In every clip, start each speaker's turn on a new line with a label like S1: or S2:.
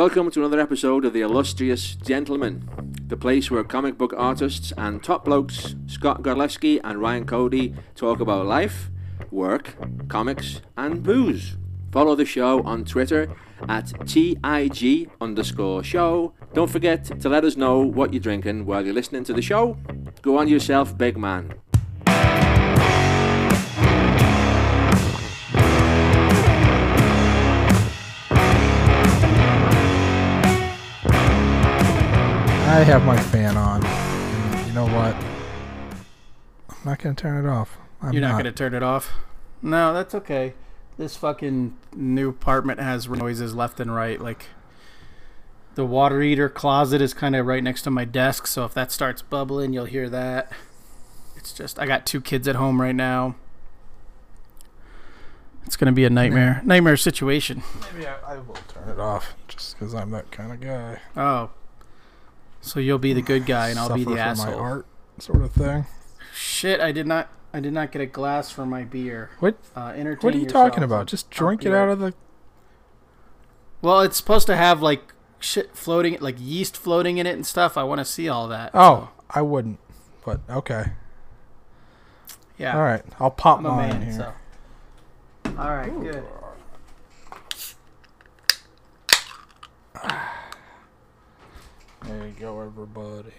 S1: Welcome to another episode of The Illustrious Gentleman, the place where comic book artists and top blokes Scott Godlewski and Ryan Cody talk about life, work, comics, and booze. Follow the show on Twitter at TIG underscore show. Don't forget to let us know what you're drinking while you're listening to the show. Go on yourself, big man.
S2: I have my fan on. And you know what? I'm not going to turn it off. I'm
S3: You're not, gonna turn it off? No, that's okay. This fucking new apartment has noises left and right. Like the water heater closet is kind of right next to my desk, so if that starts bubbling, you'll hear that. It's just I got two kids at home right now. It's gonna be a nightmare, nightmare situation.
S2: Maybe I, I will turn it off just because I'm that kind of guy.
S3: Oh, so you'll be the good guy and I'll be the asshole.
S2: my art sort of thing.
S3: Shit, I did not. I did not get a glass for my beer.
S2: What?
S3: Uh,
S2: What are you talking about? Just drink it out of the.
S3: Well, it's supposed to have like shit floating, like yeast floating in it and stuff. I want to see all that.
S2: Oh, I wouldn't. But okay.
S3: yeah.
S2: All right. I'll pop
S3: I'm
S2: mine
S3: man.
S2: here.
S3: So. All right, good.
S2: There you go, everybody.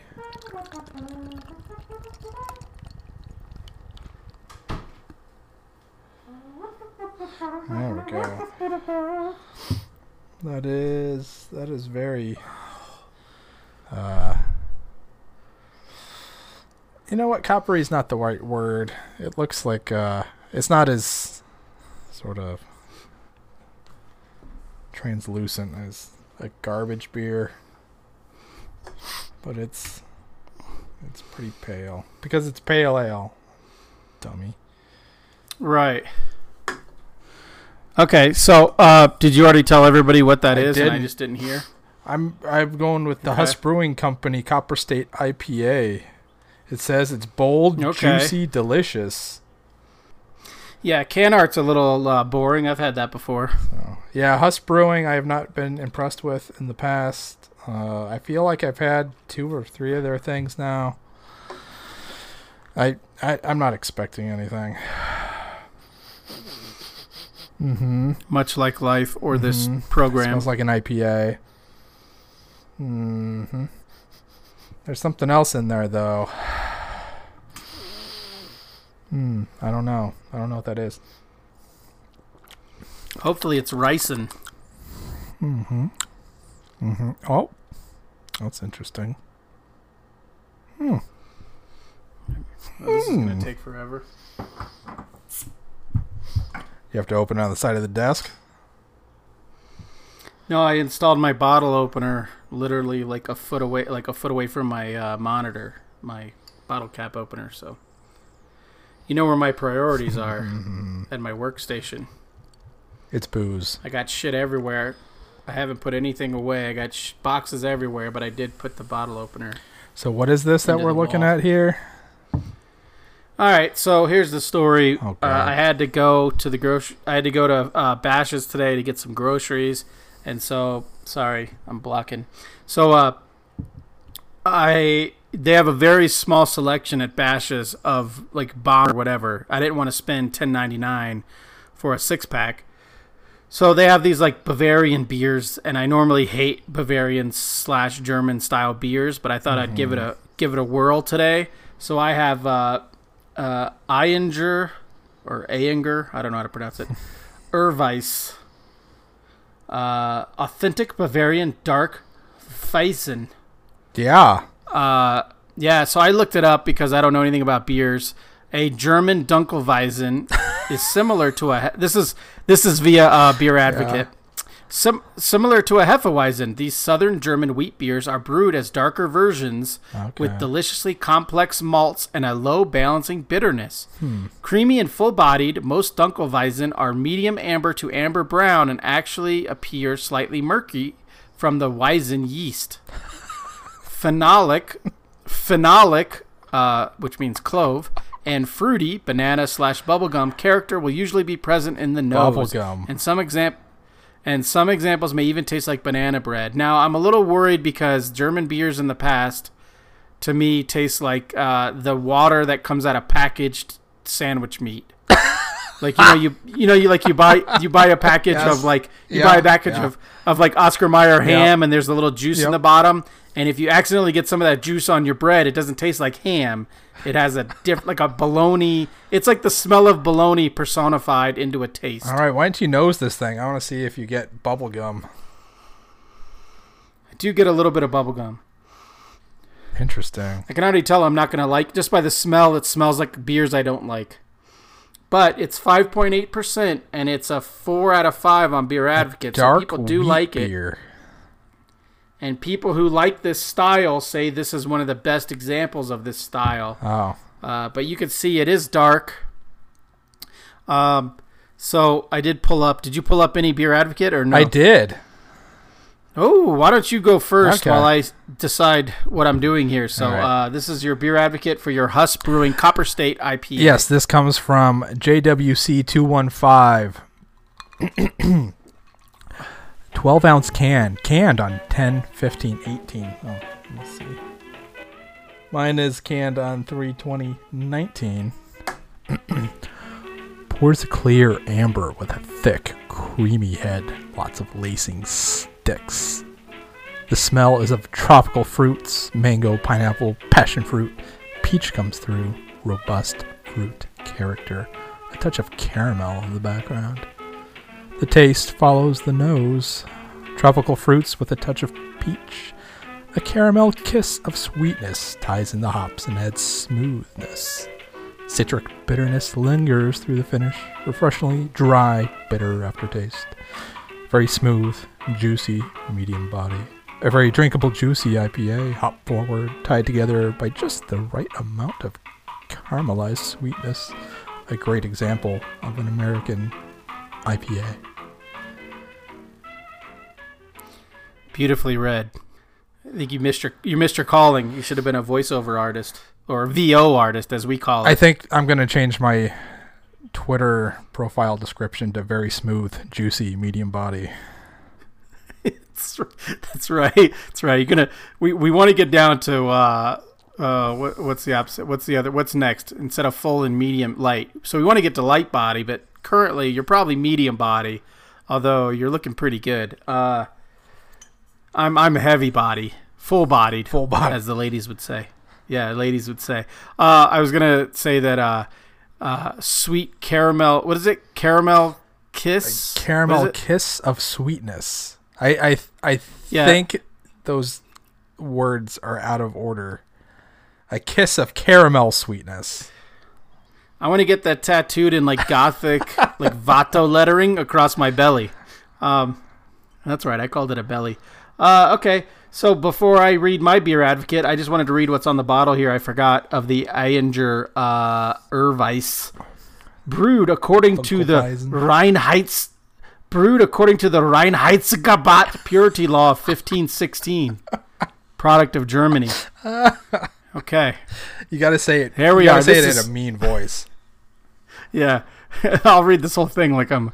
S2: There we go. That is that is very uh You know what? Coppery is not the right word. It looks like uh it's not as sort of translucent as a garbage beer but it's it's pretty pale because it's pale ale. Dummy.
S3: Right. Okay, so uh, did you already tell everybody what that
S2: I
S3: is? I just didn't hear.
S2: I'm I'm going with the
S3: Okay.
S2: Huss Brewing Company Copper State IPA. It says it's bold,
S3: Okay.
S2: juicy, delicious.
S3: Yeah, can art's a little uh, boring. I've had that before.
S2: So, yeah, Huss Brewing I have not been impressed with in the past. Uh, I feel like I've had two or three of their things now. I, I I'm not expecting anything. Mm-hmm.
S3: Much like life or this
S2: Mhm.
S3: program.
S2: Smells like an IPA. hmm There's something else in there though. Hmm. I don't know. I don't know what that is.
S3: Hopefully, it's ricin.
S2: Mm-hmm. Mm-hmm. Oh, that's interesting. Hmm.
S3: Oh, this is
S2: Hmm.
S3: gonna take forever.
S2: You have to open it on the side of the desk.
S3: No, I installed my bottle opener literally like a foot away, like a foot away from my uh, monitor, my bottle cap opener. So, you know where my priorities are at my workstation.
S2: It's booze.
S3: I got shit everywhere. I haven't put anything away. I got sh- boxes everywhere, but I did put the bottle opener.
S2: So what is this that we're looking
S3: wall.
S2: at here?
S3: All right, so here's the story.
S2: Oh,
S3: uh, I had to go to the grocery. I had to go to uh, Bashas' today to get some groceries, and so sorry, I'm blocking. So uh, I they have a very small selection at Bashas' of like bomb or whatever. I didn't want to spend 10.99 for a six pack. So they have these like Bavarian beers, and I normally hate Bavarian slash German style beers, but I thought I'd give it a give it a whirl today. So I have uh, uh, Ayinger or Ayinger, I don't know how to pronounce it, Urweisse, uh, authentic Bavarian dark Weizen.
S2: Yeah.
S3: Uh, yeah, so I looked it up because I don't know anything about beers. A German Dunkelweizen is similar to a. This is this is via uh, Beer Advocate. Sim- similar to a Hefeweizen, these southern German wheat beers are brewed as darker versions
S2: Okay.
S3: with deliciously complex malts and a low balancing bitterness.
S2: Hmm.
S3: Creamy and full bodied, most Dunkelweizen are medium amber to amber brown and actually appear slightly murky from the Weizen yeast. Phenolic, phenolic, uh, which means clove, and fruity banana slash bubblegum character will usually be present in the nose.
S2: Bubblegum.
S3: And some exam- and some examples may even taste like banana bread. Now, I'm a little worried because German beers in the past, to me, taste like uh, the water that comes out of packaged sandwich meat. Like you know, you you know, you like you buy you buy a package
S2: Yes.
S3: of like you
S2: Yeah,
S3: buy a package
S2: yeah.
S3: of of like Oscar Mayer ham, and there's a little juice in the bottom. And if you accidentally get some of that juice on your bread, it doesn't taste like ham. It has a diff like a bologna. It's like the smell of bologna personified into a taste.
S2: All right, why don't you nose this thing? I want to see if you get bubble gum.
S3: I do get a little bit of bubble gum.
S2: Interesting.
S3: I can already tell I'm not gonna like just by the smell. It smells like beers I don't like. But it's 5.8 percent, and it's a four out of five on Beer Advocate. So people do like it, and people who like this style say this is one of the best examples of this style.
S2: Oh,
S3: Uh, but you can see it is dark. Um, so I did pull up. Did you pull up any Beer Advocate or no?
S2: I did.
S3: Oh, why don't you go first
S2: Okay.
S3: while I decide what I'm doing here? So,
S2: right.
S3: uh, this is your beer advocate for your Huss Brewing Copper State IPA.
S2: Yes, this comes from JWC two one five. 12 ounce can canned on 10 15 18 oh let me see mine is canned on 320 19 pours a clear amber with a thick creamy head lots of lacing sticks the smell is of tropical fruits mango pineapple passion fruit peach comes through robust fruit character a touch of caramel in the background the taste follows the nose. Tropical fruits with a touch of peach. A caramel kiss of sweetness ties in the hops and adds smoothness. Citric bitterness lingers through the finish. Refreshingly dry, bitter aftertaste. Very smooth, juicy, medium body. A very drinkable, juicy IPA, hop forward, tied together by just the right amount of caramelized sweetness. A great example of an American IPA.
S3: beautifully read. I think you missed your you missed your calling. You should have been a voiceover artist or VO artist, as we call it.
S2: I think I'm gonna change my Twitter profile description to very smooth, juicy, medium body.
S3: that's, that's right. That's right. You're gonna. We, we want to get down to uh uh what, what's the opposite? What's the other? What's next? Instead of full and medium, light. So we want to get to light body, but currently you're probably medium body, although you're looking pretty good. Uh, I'm I'm heavy body, full bodied,
S2: Full body.
S3: as the ladies would say. Yeah, ladies would say. Uh, I was gonna say that uh, uh, sweet caramel. What is it? Caramel kiss. What
S2: Caramel kiss of sweetness. I I I
S3: Yeah.
S2: think those words are out of order. A kiss of caramel sweetness.
S3: I want to get that tattooed in like gothic, like Vato lettering across my belly. Um, that's right, I called it a belly. Uh, okay, so before I read my beer advocate, I just wanted to read what's on the bottle here. I forgot of the Ayinger uh, Urweisse, brewed according to the
S2: Dunkelweizen.
S3: Reinheits, brewed according to the Reinheitsgebot purity law of 1516, product of Germany. Okay.
S2: You got to say it.
S3: Here we are.
S2: Say
S3: This
S2: it
S3: is-
S2: in a mean voice.
S3: Yeah, I'll read this whole thing like I'm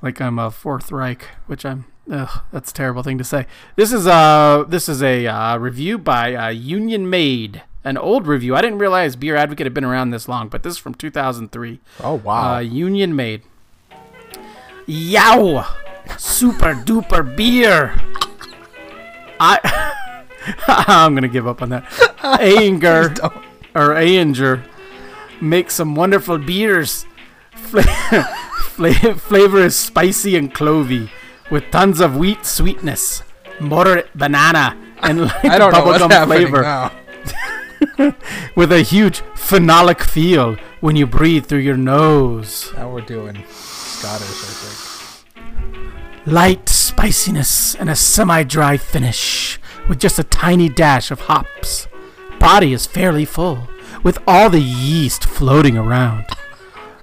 S3: like I'm a Fourth Reich, which I'm. Ugh, that's a terrible thing to say. This is uh this is a uh, review by uh, Union Made, an old review. I didn't realize Beer Advocate had been around this long, but this is from 2003.
S2: Oh wow.
S3: Uh, Union Made. Yow! Super duper beer. I. I'm gonna give up on that. Anger or Ayinger makes some wonderful beers. Fla- fla- flavor is spicy and clovey, with tons of wheat sweetness, moderate banana, and light
S2: I don't know what's
S3: bubblegum flavor,
S2: now.
S3: with a huge phenolic feel when you breathe through your nose.
S2: Now we're doing Scottish, I think.
S3: Light spiciness and a semi-dry finish, with just a tiny dash of hops. Body is fairly full, with all the yeast floating around.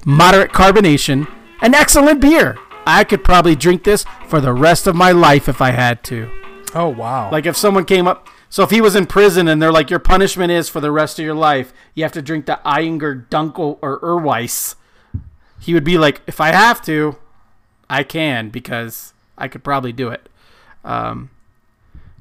S3: Moderate carbonation, an excellent beer. I could probably drink this for the rest of my life if I had to.
S2: Oh wow.
S3: Like if someone came up, so if he was in prison and they're like, your punishment is for the rest of your life, you have to drink the Ayinger Dunkel or Urweisse. He would be like, if I have to, I can because I could probably do it. Um,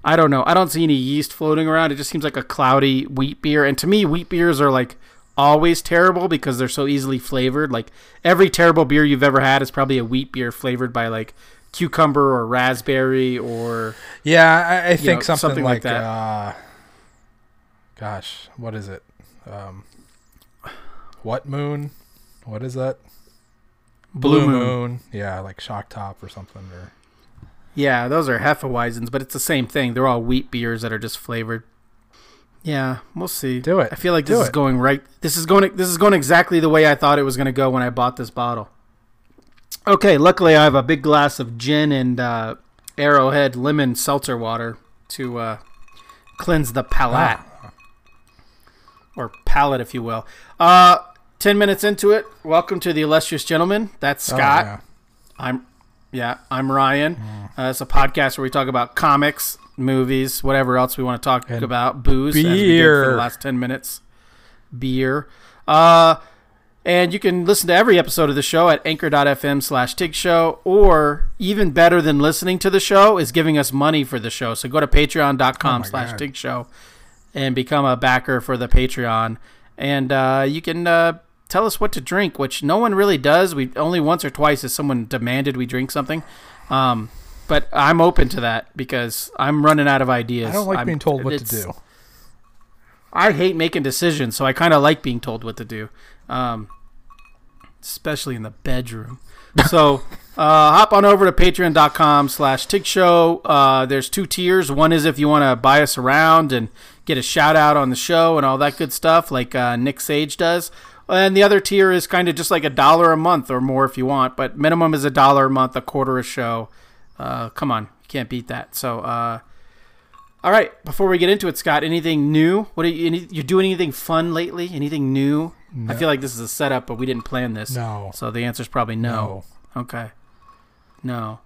S3: I don't know. I don't see any yeast floating around. It just seems like a cloudy wheat beer. And to me, wheat beers are like always terrible because they're so easily flavored. Like every terrible beer you've ever had is probably a wheat beer flavored by like cucumber or raspberry or
S2: Yeah, I, I think
S3: know,
S2: something,
S3: something like
S2: like,
S3: that.
S2: Uh, gosh, what is it? Um, what moon? What is that?
S3: Blue Moon.
S2: Yeah, like Shock Top or something. Or
S3: Yeah, those are Hefeweizens, but it's the same thing. They're all wheat beers that are just flavored. Yeah, we'll see.
S2: do it.
S3: I feel like
S2: Do
S3: this is
S2: it.
S3: going right. This is going. This is going exactly the way I thought it was going to go when I bought this bottle. Okay, luckily I have a big glass of gin and uh, Arrowhead lemon seltzer water to uh, cleanse the palate
S2: Ah.
S3: or palate, if you will. Uh, ten minutes into it, welcome to the illustrious gentleman. That's
S2: Oh,
S3: Scott.
S2: yeah.
S3: I'm yeah, I'm Ryan. Uh, it's a podcast where we talk about comics, movies, whatever else we want to talk
S2: And
S3: about, booze, as we did for
S2: beer.
S3: the last ten minutes, beer. Uh, and you can listen to every episode of the show at anchor.fm slash tig show, or even better than listening to the show is giving us money for the show. So go to patreon.com
S2: Oh
S3: slash tig show and become a backer for the Patreon. And uh, you can uh, tell us what to drink, which no one really does. We only once or twice has someone demanded we drink something. Um, but I'm open to that because I'm running out of ideas.
S2: I don't like
S3: I'm-
S2: being told what to do.
S3: I hate making decisions, so I kind of like being told what to do, um, especially in the bedroom. So uh, hop on over to patreon.com slash tig show. Uh, there's two tiers. One is if you want to buy us around and get a shout out on the show and all that good stuff, like uh, Nick Sage does. And the other tier is kind of just like a dollar a month or more if you want, but minimum is a dollar a month, a quarter a show. Uh, come on, you can't beat that. So, uh, all right, before we get into it, Scott, anything new? What are you? Any, you doing anything fun lately? Anything new? I feel like this is a setup, but we didn't plan this.
S2: No.
S3: So the answer is probably no. Okay. No.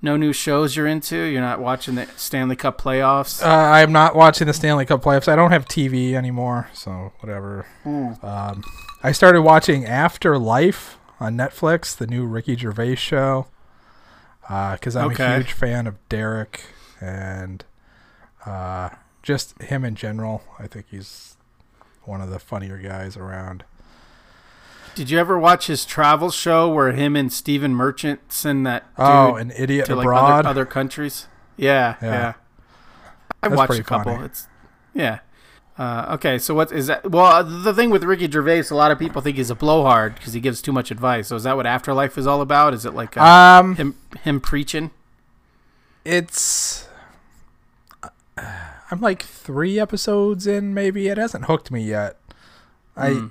S3: No new shows you're into? You're not watching the Stanley Cup playoffs?
S2: Uh, I'm not watching the Stanley Cup playoffs. I don't have TV anymore, so whatever.
S3: Hmm.
S2: Um, I started watching Afterlife on Netflix, the new Ricky Gervais show, because I'm
S3: Okay.
S2: a huge fan of Derek and uh, just him in general. I think he's one of the funnier guys around.
S3: Did you ever watch his travel show where him and Stephen Merchant send that dude
S2: oh, an idiot
S3: to like
S2: abroad.
S3: other, other countries? Yeah,
S2: Yeah.
S3: yeah. I've watched a couple.
S2: funny.
S3: It's yeah. Uh, okay, so what is that? Well, uh, the thing with Ricky Gervais, a lot of people think he's a blowhard because he gives too much advice. So is that what Afterlife is all about? Is it like uh,
S2: um,
S3: him him preaching?
S2: it's I'm like three episodes in, maybe. It hasn't hooked me yet. I
S3: Hmm.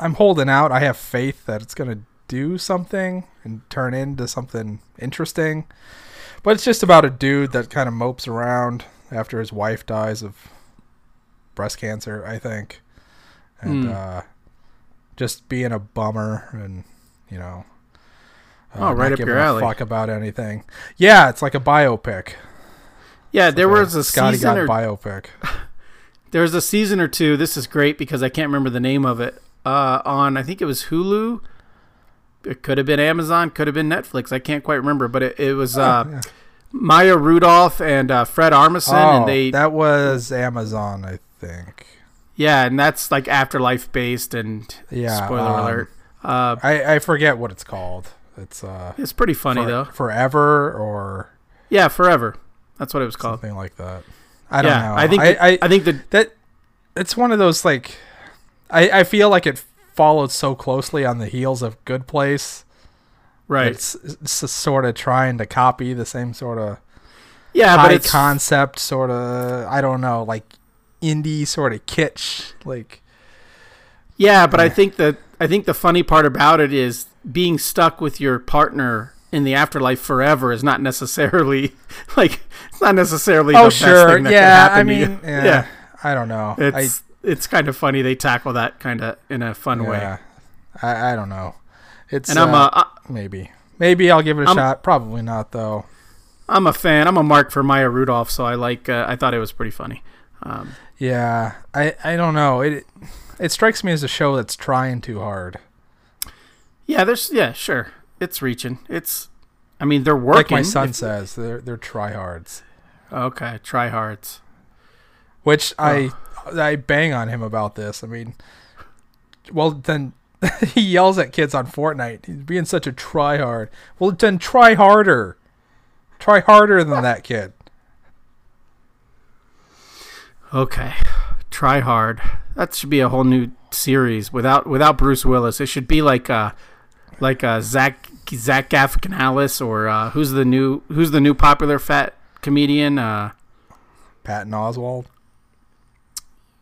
S2: I'm holding out. I have faith that it's gonna do something and turn into something interesting. But it's just about a dude that kind of mopes around after his wife dies of breast cancer, I think, and
S3: Hmm.
S2: uh, just being a bummer and you know. uh,
S3: Oh, right
S2: not
S3: up your
S2: a
S3: alley.
S2: Fuck about anything. Yeah, it's like a biopic.
S3: Yeah, there
S2: Like
S3: was a
S2: Scotty
S3: season
S2: got
S3: or
S2: biopic.
S3: there was a season or two. This is great because I can't remember the name of it. Uh, on I think it was Hulu. It could have been Amazon, could have been Netflix. I can't quite remember, but it, it was uh,
S2: Oh, yeah.
S3: Maya Rudolph and uh, Fred Armisen,
S2: Oh,
S3: and they
S2: that was Amazon, I think.
S3: yeah, and that's like afterlife based. And
S2: Yeah.
S3: spoiler
S2: um,
S3: alert, uh,
S2: I I forget what it's called. It's uh
S3: it's pretty funny
S2: For-
S3: though.
S2: forever or
S3: Yeah, forever. That's what it was called.
S2: something like that. I don't
S3: yeah,
S2: know.
S3: I think
S2: I, I,
S3: I think the
S2: that it's one of those like I I feel like it followed so closely on the heels of Good Place.
S3: right.
S2: It's, it's sort of trying to copy the same sort of
S3: Yeah, but
S2: high
S3: it's
S2: concept sort of I don't know like indie sort of kitsch like
S3: Yeah, but I think that I think the funny part about it is being stuck with your partner in the afterlife forever is not necessarily like it's not necessarily oh, the
S2: oh
S3: best
S2: sure
S3: thing that
S2: yeah
S3: could
S2: I
S3: happen to you.
S2: mean yeah,
S3: Yeah.
S2: I don't know
S3: It's it's kind of funny they tackle that kind of in a fun way.
S2: Yeah. I, I don't know. It's
S3: And I'm
S2: uh,
S3: a I-
S2: maybe maybe I'll give it a
S3: I'm-
S2: shot. Probably not though.
S3: I'm a fan. I'm a mark for Maya Rudolph, so I like. Uh, I thought it was pretty funny. Um,
S2: Yeah, I I don't know. It it strikes me as a show that's trying too hard.
S3: yeah, there's yeah, sure. It's reaching. It's I mean, they're working.
S2: Like my son
S3: If-
S2: says, they're they're tryhards.
S3: Okay, tryhards.
S2: Which I I bang on him about this. I mean, well then he yells at kids on Fortnite. He's being such a tryhard. Well then try harder. Try harder than that kid.
S3: Okay, try hard. That should be a whole new series without without Bruce Willis. It should be like uh like uh Zach Zach Galifianakis or uh, who's the new who's the new popular fat comedian? Uh,
S2: Patton Oswalt.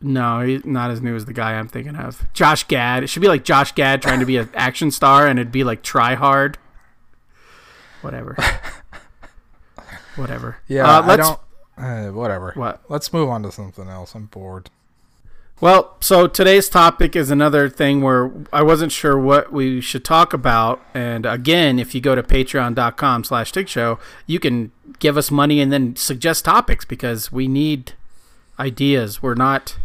S3: No, he's not as new as the guy I'm thinking of. Josh Gad. It should be like Josh Gad trying to be an action star, and it'd be like try hard. Whatever. Whatever.
S2: Yeah,
S3: Uh,
S2: I
S3: let's-
S2: don't. Uh, whatever.
S3: What?
S2: Let's move on to something else. I'm bored.
S3: Well, so today's topic is another thing where I wasn't sure what we should talk about. And again, if you go to patreon.com slash show, you can give us money and then suggest topics because we need ideas. We're not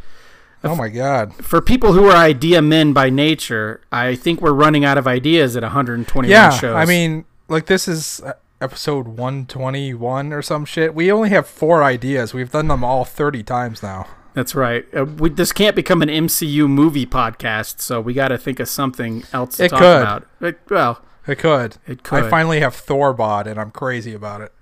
S2: Oh my god.
S3: for people who are idea men by nature, I think we're running out of ideas at 121
S2: Yeah,
S3: shows.
S2: I mean, like this is uh, episode 121 or some shit. We only have four ideas. We've done them all 30 times now.
S3: that's right. Uh, we, this can't become an MCU movie podcast, so we got to think of something else to
S2: It
S3: talk
S2: could.
S3: about. It, well,
S2: It could.
S3: it could.
S2: I finally have Thor bod, and I'm crazy about it.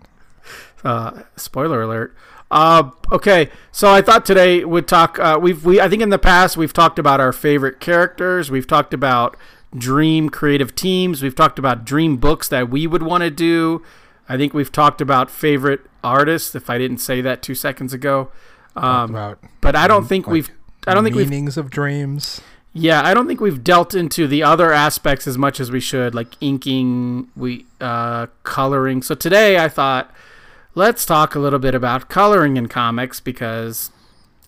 S3: uh, spoiler alert. Uh, okay, so I thought today we'd talk. Uh, we've we I think in the past we've talked about our favorite characters. We've talked about dream creative teams. We've talked about dream books that we would want to do. I think we've talked about favorite artists. If I didn't say that two seconds ago, um,
S2: about
S3: but I don't think
S2: like,
S3: we've. I don't think we've
S2: meanings of dreams.
S3: yeah, I don't think we've dealt into the other aspects as much as we should, like inking, we uh, coloring. So today I thought let's talk a little bit about coloring in comics because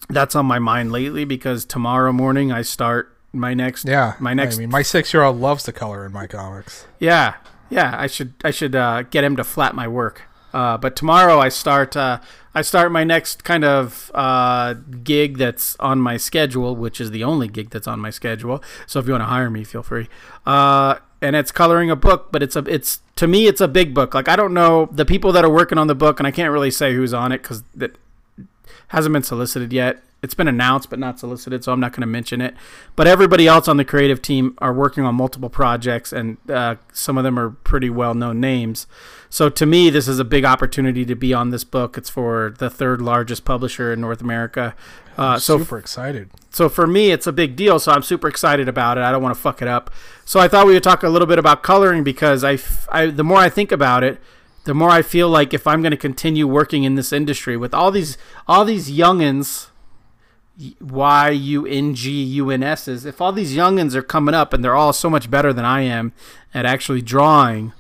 S3: that's on my mind lately. Because tomorrow morning I start my next.
S2: Yeah,
S3: my next.
S2: I mean, my six-year-old loves to color in my comics.
S3: Yeah, yeah. I should I should uh, get him to flat my work. Uh, but tomorrow I start uh, I start my next kind of uh, gig that's on my schedule, which is the only gig that's on my schedule. So if you want to hire me, feel free. Uh, and it's coloring a book, but it's a it's to me it's a big book. Like I don't know the people that are working on the book, and I can't really say who's on it because that hasn't been solicited yet. It's been announced but not solicited, so I'm not going to mention it. But everybody else on the creative team are working on multiple projects, and uh, some of them are pretty well known names. So to me, this is a big opportunity to be on this book. It's for the third largest publisher in North America. Uh, so
S2: Super excited.
S3: so for me, it's a big deal. So I'm super excited about it. I don't want to fuck it up. So I thought we would talk a little bit about coloring because I, f- I- the more I think about it, the more I feel like if I'm going to continue working in this industry with all these all these youngins, Y U N G U N S's, if all these youngins are coming up and they're all so much better than I am at actually drawing,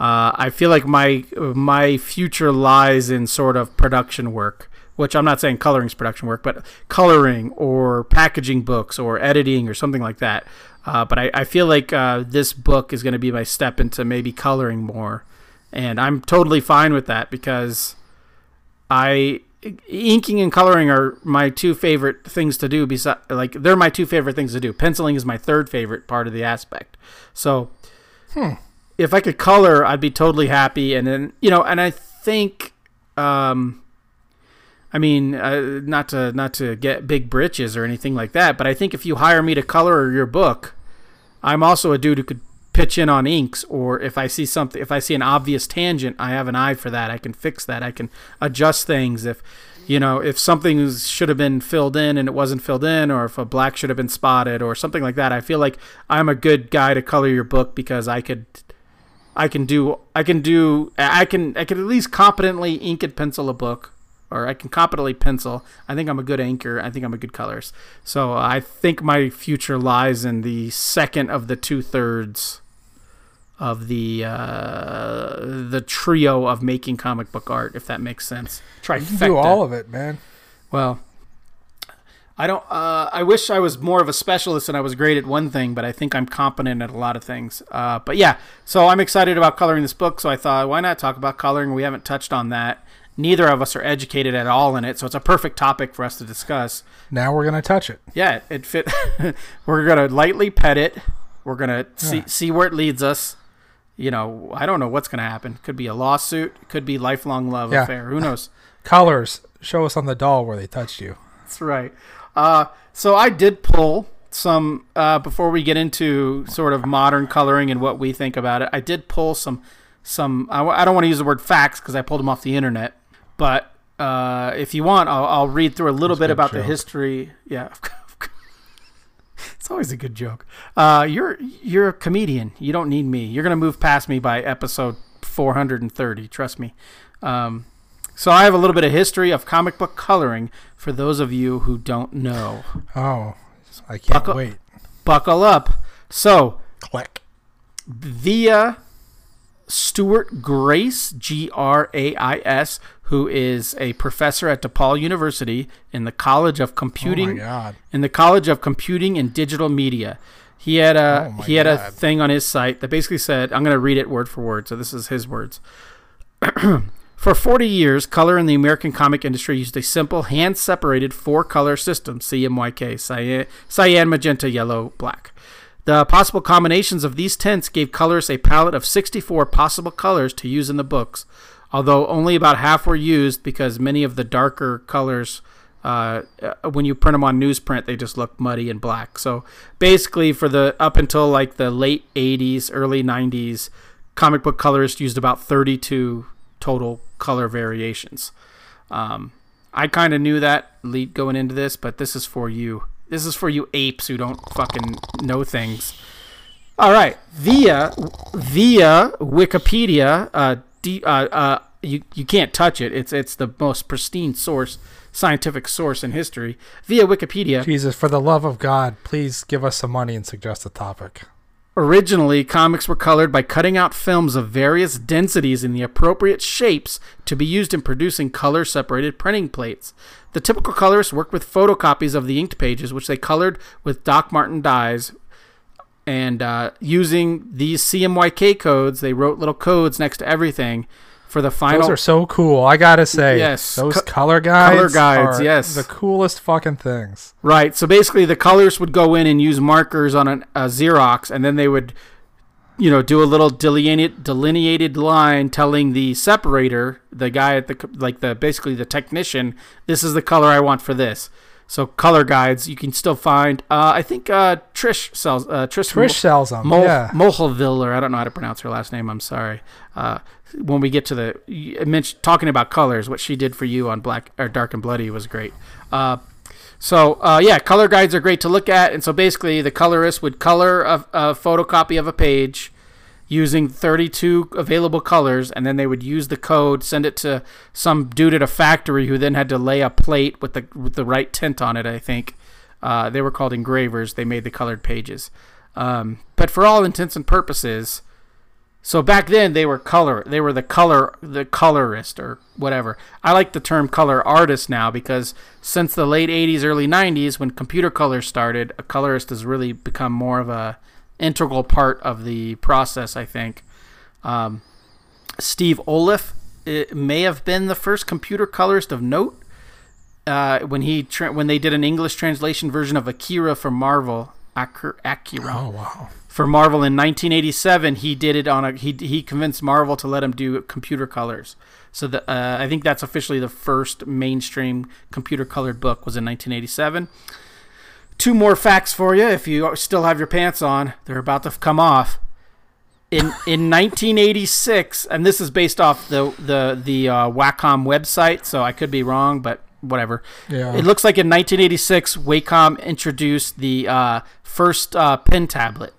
S3: uh, I feel like my my future lies in sort of production work, which I'm not saying coloring is production work, but coloring or packaging books or editing or something like that. Uh, but I, I feel like uh, this book is going to be my step into maybe coloring more, and I'm totally fine with that because I inking and coloring are my two favorite things to do. Besides, like they're my two favorite things to do. Penciling is my third favorite part of the aspect. So if I could color, I'd be totally happy. And then you know, and I think, um, I mean, uh, not to not to get big britches or anything like that, but I think if you hire me to color your book, I'm also a dude who could pitch in on inks or if I see something if I see an obvious tangent, I have an eye for that. I can fix that. I can adjust things if you know, if something should have been filled in and it wasn't filled in or if a black should have been spotted or something like that. I feel like I'm a good guy to color your book because I could I can do I can do I can I can at least competently ink and pencil a book or I can competently pencil. I think I'm a good anchor. I think I'm a good colors. So uh, I think my future lies in the second of the two thirds of the uh, the trio of making comic book art, if that makes sense. Trifecta.
S2: You can do all of it, man.
S3: Well, I don't. Uh, I wish I was more of a specialist and I was great at one thing, but I think I'm competent at a lot of things. Uh, but yeah, so I'm excited about coloring this book. So I thought, why not talk about coloring? We haven't touched on that. Neither of us are educated at all in it, so it's a perfect topic for us to discuss.
S2: Now we're gonna touch it.
S3: Yeah, it fit. We're gonna lightly pet it. We're gonna see
S2: Yeah.
S3: see where it leads us, you know, I don't know what's going to happen. Could be a lawsuit. Could be lifelong love
S2: Yeah.
S3: affair. Who knows?
S2: Colors. Show us on the doll where they touched you.
S3: That's right. Uh, so I did pull some uh, before we get into sort of modern coloring and what we think about it. I did pull some some. I, w- I don't want to use the word facts because I pulled them off the internet, but uh, if you want, I'll, I'll read through a little
S2: That's
S3: bit about the history. Yeah. It's always a good joke. Uh, you're you're a comedian. You don't need me. You're gonna move past me by episode 430. Trust me. Um, so I have a little bit of history of comic book coloring for those of you who don't know.
S2: Oh, I can't
S3: Buckle-
S2: wait.
S3: Buckle up. So
S2: Click.
S3: via Stuart Grace, G R A I S, who is a professor at DePaul University in the College of
S2: Oh
S3: Computing
S2: my god.
S3: in the College of Computing and Digital Media. He had a
S2: Oh
S3: he had a thing on his site that basically said, I'm going to read it word for word. So this is his words. For 40 years, color in the American comic industry used a simple hand-separated four-color system, CMYK, cyan, cyan, magenta, yellow, black. The possible combinations of these tints gave colorists a palette of 64 possible colors to use in the books, although only about half were used because many of the darker colors, uh, when you print them on newsprint, they just look muddy and black. So basically, for the up until like the late 80s, early 90s, comic book colorists used about 32 total color variations. Um, I kind of knew that lead going into this, but this is for you. This is for you apes who don't fucking know things. All right, via via Wikipedia, uh, Uh, uh, you you can't touch it. It's it's the most pristine source, scientific source in history. Via Wikipedia,
S2: Jesus, for the love of God, please give us some money and suggest a topic.
S3: Originally, comics were colored by cutting out films of various densities in the appropriate shapes to be used in producing color separated printing plates. The typical colorists worked with photocopies of the inked pages, which they colored with Doc Martin dyes. And uh, using these CMYK codes, they wrote little codes next to everything for the final.
S2: Those are so cool. I gotta say,
S3: Yes,
S2: those
S3: co-
S2: color guides,
S3: color guides, yes.
S2: the coolest fucking things.
S3: Right. So basically, the colors would go in and use markers on an, a Xerox, and then they would, you know, do a little delineated delineated line telling the separator, the guy at the like the basically the technician, this is the color I want for this. So color guides you can still find. Uh, I think uh, Trish sells. Uh, Trish
S2: Trish sells them.
S3: Mol-
S2: yeah.
S3: Molchoville, or I don't know how to pronounce her last name. I'm sorry. Uh, when we get to the you mentioned talking about colors, what she did for you on Black or Dark and Bloody was great. Uh, so uh, yeah, color guides are great to look at, and so basically the colorist would color a, a photocopy of a page using 32 available colors, and then they would use the code, send it to some dude at a factory who then had to lay a plate with the with the right tint on it. I think uh, they were called engravers. They made the colored pages. Um, but for all intents and purposes, so back then they were color. They were the color, the colorist or whatever. I like the term color artist now because since the late '80s, early '90s, when computer color started, a colorist has really become more of a integral part of the process. I think. Um, Steve Oliff it may have been the first computer colorist of note uh, when he tra- when they did an English translation version of Akira for Marvel. Akira, Akira
S2: Oh wow.
S3: for Marvel in 1987. He did it on a he he convinced Marvel to let him do computer colors. So the, uh, I think that's officially the first mainstream computer colored book was in 1987. Two more facts for you if you still have your pants on. They're about to come off. In in 1986, and this is based off the the the uh, Wacom website, so I could be wrong, but whatever.
S2: Yeah.
S3: It looks like in 1986, Wacom introduced the uh, first uh, pen tablet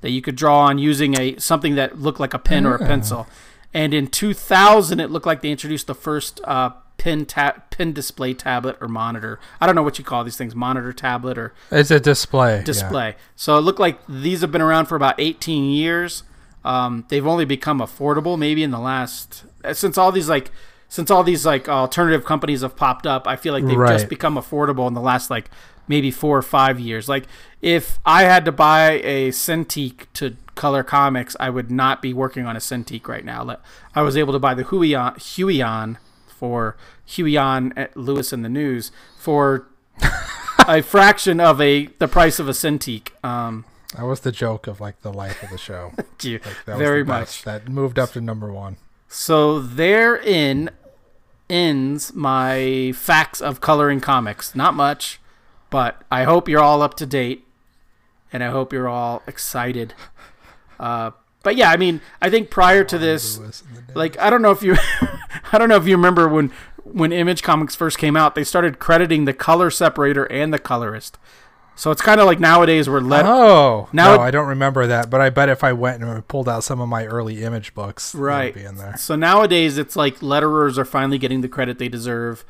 S3: that you could draw on using a something that looked like a pen or a pencil. And in 2000, it looked like they introduced the first uh, pen ta- pen display tablet or monitor. I don't know what you call these things, monitor tablet or
S2: It's a display. yeah.
S3: display. So it looked like these have been around for about 18 years. Um, they've only become affordable maybe in the last since all these like since all these like alternative companies have popped up. I feel like they've just become affordable in the last like maybe four or five years. Like if I had to buy a Cintiq to color comics, I would not be working on a Cintiq right now. I was able to buy the Huion, Huion for Huion at Lewis in the News for a fraction of a the price of a Cintiq. Um,
S2: That was the joke of like the life of the show.
S3: Thank you
S2: Like, that was
S3: very much.
S2: That moved up to number one.
S3: So therein ends my facts of coloring comics. Not much, but I hope you're all up to date, and I hope you're all excited. Uh, but yeah, I mean, I think prior to this,
S2: Lewis and the Dead.
S3: like I don't know if you, I don't know if you remember when when Image Comics first came out, they started crediting the color separator and the colorist. So it's kind of like nowadays we're let
S2: oh
S3: now
S2: no,
S3: it-
S2: I don't remember that, but I bet if I went and pulled out some of my early image books,
S3: Right.
S2: be in there.
S3: So nowadays, it's like letterers are finally getting the credit they deserve.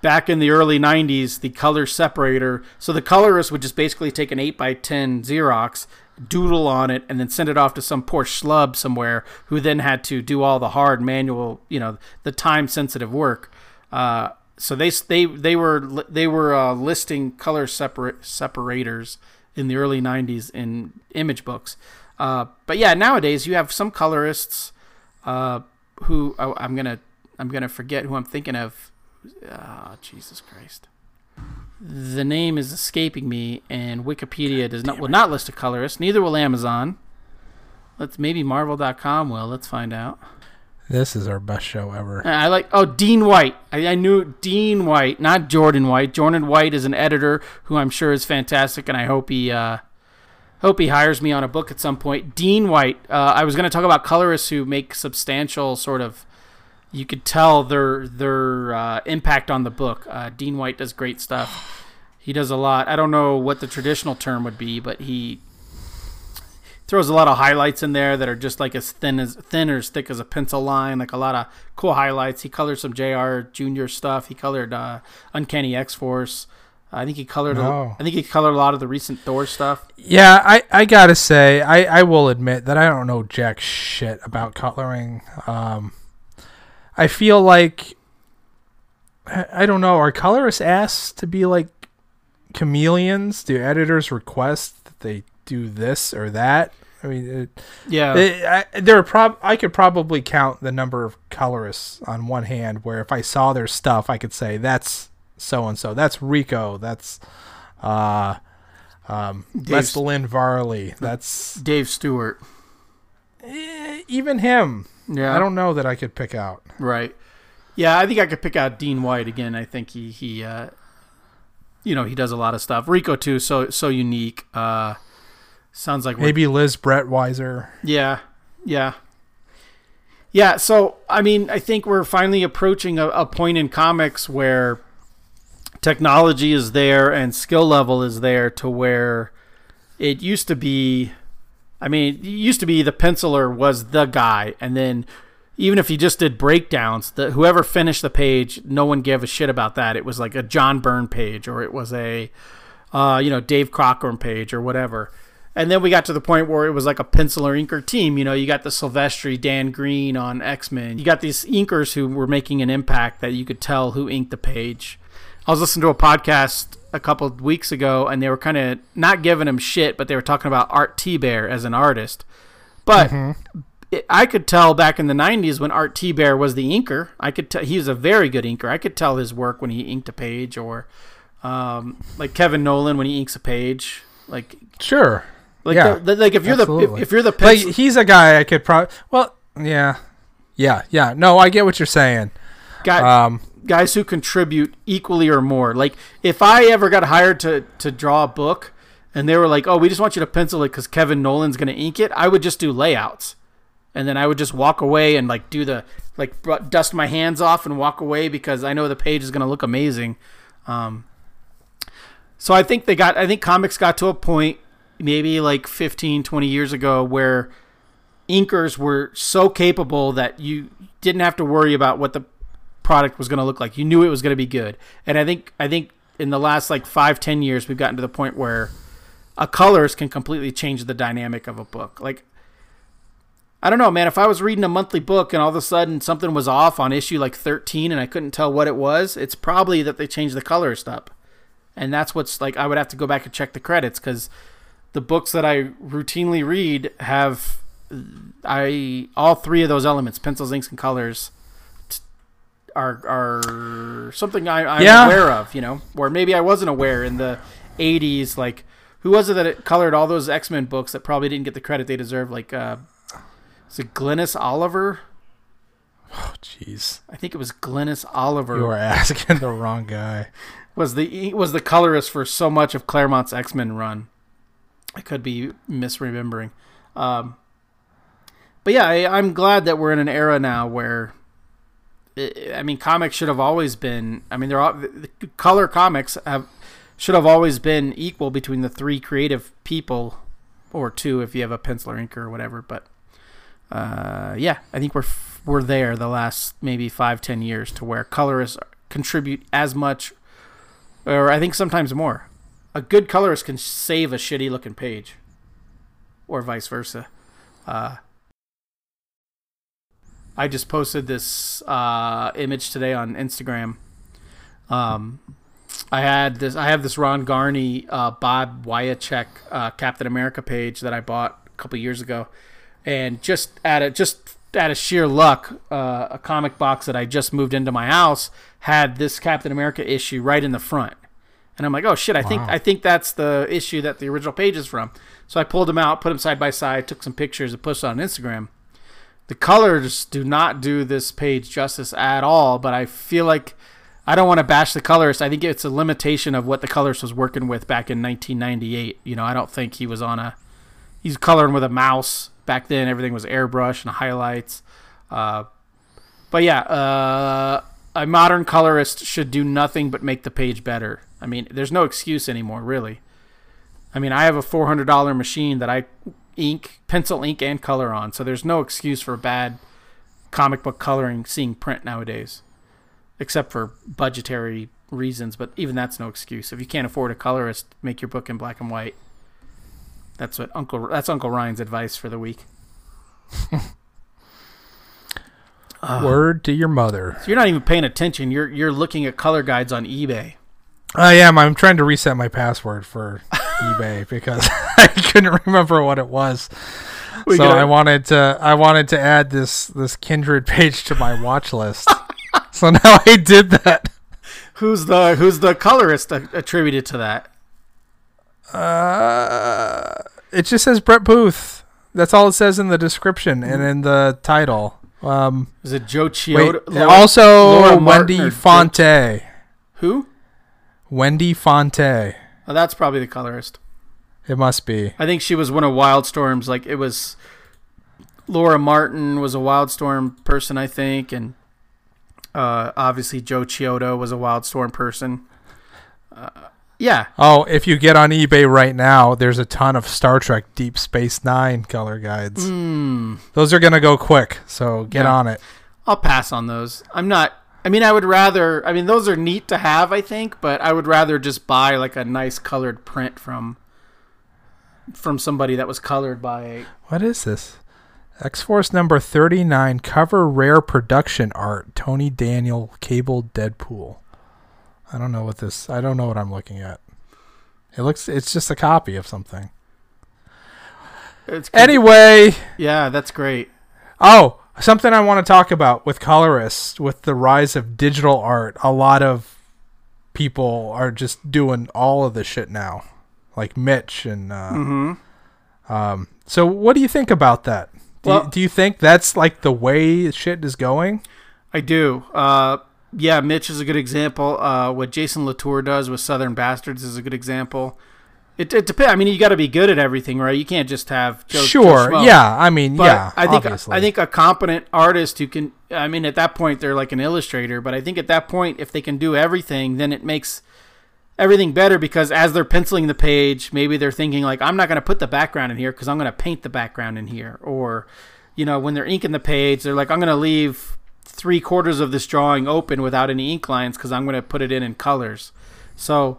S3: Back in the early 90s, the color separator, so the colorist would just basically take an 8x10 Xerox, doodle on it, and then send it off to some poor schlub somewhere who then had to do all the hard manual, you know, the time sensitive work. Uh, so they they they were they were uh, listing color separate separators in the early 90s in image books. Uh, but yeah, nowadays you have some colorists uh, who oh, I'm gonna I'm gonna forget who I'm thinking of. Ah, Jesus Christ. The name is escaping me, and Wikipedia does not will not list a colorist. Neither will Amazon. Let's maybe Marvel.com will. Let's find out.
S2: This is our best show ever.
S3: I like oh Dean White. I, I knew Dean White, not Jordan White. Jordan White is an editor who I'm sure is fantastic, and I hope he uh, hope he hires me on a book at some point. Dean White. Uh, I was going to talk about colorists who make substantial sort of. You could tell their their uh, impact on the book. Uh, Dean White does great stuff. He does a lot. I don't know what the traditional term would be, but he throws a lot of highlights in there that are just like as thin as thin or as thick as a pencil line. Like a lot of cool highlights. He colored some Jr. Junior stuff. He colored uh, Uncanny X Force. I think he colored. A,
S2: Oh.
S3: I think he colored a lot of the recent Thor stuff.
S2: Yeah, I, I gotta say, I, I will admit that I don't know jack shit about coloring. Um, I feel like I, don't know. Are colorists asked to be like chameleons? Do editors request that they do this or that? I mean, it,
S3: Yeah.
S2: it, I, there are prob I could probably count the number of colorists on one hand. Where if I saw their stuff, I could say that's so and so. That's Rico. That's uh, um, that's
S3: Dave's-
S2: Lynn Varley. That's
S3: Dave Stewart.
S2: eh, even him.
S3: Yeah.
S2: I don't know that I could pick out.
S3: Right. Yeah, I think I could pick out Dean White again. I think he he uh you know, he does a lot of stuff. Rico too, so so unique. Uh sounds like
S2: Maybe Liz Breitweiser.
S3: Yeah. Yeah. Yeah, so I mean, I think we're finally approaching a, a point in comics where technology is there and skill level is there to where it used to be I mean, it used to be the penciler was the guy and then even if he just did breakdowns, the whoever finished the page, no one gave a shit about that. It was like a John Byrne page or it was a uh, you know, Dave Cockrum page or whatever. And then we got to the point where it was like a penciler inker team. You know, you got the Silvestri, Dan Green on X Men. You got these inkers who were making an impact that you could tell who inked the page. I was listening to a podcast a couple of weeks ago, and they were kind of not giving him shit, but they were talking about Art Thibert as an artist. But it, I could tell back in the '90s when Art Thibert was the inker, I could tell he was a very good inker. I could tell his work when he inked a page, or um, like Kevin Nowlan when he inks a page. Like,
S2: Sure.
S3: like,
S2: Yeah,
S3: the, the- like if you're the
S2: absolutely.
S3: if, if you're the
S2: Like he's a guy I could probably. Well, yeah, yeah, yeah. No, I get what you're saying.
S3: guy,
S2: Um,
S3: guys who contribute equally or more. Like if I ever got hired to to draw a book and they were like, "Oh, we just want you to pencil it cuz Kevin Nowlan's going to ink it." I would just do layouts. And then I would just walk away and like do the like dust my hands off and walk away because I know the page is going to look amazing. Um so I think they got I think comics got to a point maybe like 15 20 years ago where inkers were so capable that you didn't have to worry about what the product was going to look like. You knew it was going to be good. And I think I think in the last like five ten years we've gotten to the point where a colors can completely change the dynamic of a book. Like I don't know, man. If I was reading a monthly book and all of a sudden something was off on issue like 13 and I couldn't tell what it was, it's probably that they changed the colorist up. And that's what's like, I would have to go back and check the credits because the books that I routinely read have I all three of those elements pencils, inks, and colors are are something I, I'm
S2: Yeah.
S3: aware of. You know, or maybe I wasn't aware in the '80s. Like who was it that it colored all those X Men books that probably didn't get the credit they deserve? Like, uh, is it Glynis Oliver?
S2: Oh, jeez.
S3: I think it was Glynis Oliver.
S2: You are asking the wrong guy.
S3: was the was the colorist for so much of Claremont's X Men run. I could be misremembering, um, but yeah, I, I'm glad that we're in an era now where, I mean, comics should have always been. I mean, they're all the color comics have should have always been equal between the three creative people, or two if you have a penciler inker or whatever. But uh, yeah, I think we're we're there the last maybe five ten years to where colorists contribute as much or I think sometimes more. A good colorist can save a shitty looking page, or vice versa. Uh, I just posted this uh, image today on Instagram. Um, I had this. I have this Ron Garney, uh, Bob Wiacek uh, Captain America page that I bought a couple years ago, and just at a just out of sheer luck, uh, a comic box that I just moved into my house had this Captain America issue right in the front, and I'm like, oh shit, I think I think that's the issue that the original page is from. So I pulled them out, put them side by side, took some pictures, and posted on Instagram. The colors do not do this page justice at all, but I feel like I don't want to bash the colorist. I think it's a limitation of what the colorist was working with back in 1998. You know, I don't think he was on a he's coloring with a mouse back then. Everything was airbrush and highlights. Uh, but yeah, uh, a modern colorist should do nothing but make the page better. I mean, there's no excuse anymore, really. I mean, I have a $400 machine that I ink, pencil ink, and color on, so there's no excuse for bad comic book coloring seeing print nowadays, except for budgetary reasons. But even that's no excuse. If you can't afford a colorist, make your book in black and white. That's what Uncle. That's Uncle Ryan's advice for the week.
S2: Word to your mother.
S3: So you're not even paying attention. You're you're looking at color guides on eBay.
S2: I am. I'm trying to reset my password for eBay because I couldn't remember what it was.
S3: We
S2: so
S3: gotta-
S2: I wanted to. I wanted to add this this kindred page to my watch list. so now I did that.
S3: Who's the who's the colorist attributed to that?
S2: Uh, it just says Brett Booth. That's all it says in the description and in the title. Um,
S3: Is it Joe
S2: wait,
S3: Chiodo? Laura-
S2: also
S3: Laura
S2: Wendy Fonte.
S3: who?
S2: Wendy Fonte.
S3: Oh, that's probably the colorist.
S2: It must be.
S3: I think she was one of Wildstorm's. Like it was, Laura Martin was a Wildstorm person, I think, and uh, obviously Joe Chiodo was a Wildstorm person. Uh, yeah,
S2: Oh, if you get on eBay right now, there's a ton of Star Trek Deep Space Nine color guides.
S3: Hmm.
S2: Those are gonna go quick, so get
S3: Yeah.
S2: on it.
S3: I'll pass on those. I'm not. I mean, I would rather. I mean, those are neat to have, I think, but I would rather just buy like a nice colored print from from somebody that was colored by.
S2: What is this? X Force number thirty nine cover rare production art. Tony Daniel Cable Deadpool. I don't know what this. I don't know what I'm looking at. It looks. It's just a copy of something.
S3: It's
S2: Anyway,
S3: yeah, that's great.
S2: oh, something I want to talk about with colorists with the rise of digital art. A lot of people are just doing all of the shit now, like Mitch and. Uh,
S3: Mm-hmm.
S2: Um, so what do you think about that? Do,
S3: Well-
S2: you, do you think that's like the way shit is going?
S3: I do. Uh, yeah, Mitch is a good example. Uh, what Jason Latour does with Southern Bastards is a good example. It, it depends. I mean, you got to be good at everything, right? You can't just have Joe, Joe
S2: sure.
S3: Schmo.
S2: yeah. I mean,
S3: But
S2: yeah.
S3: I think
S2: obviously.
S3: I think a competent artist who can. I mean, at that point, they're like an illustrator. But I think at that point, if they can do everything, then it makes everything better because as they're penciling the page, maybe they're thinking like, I'm not going to put the background in here because I'm going to paint the background in here, or you know, when they're inking the page, they're like, I'm going to leave three quarters of this drawing open without any ink lines because I'm going to put it in in colors. So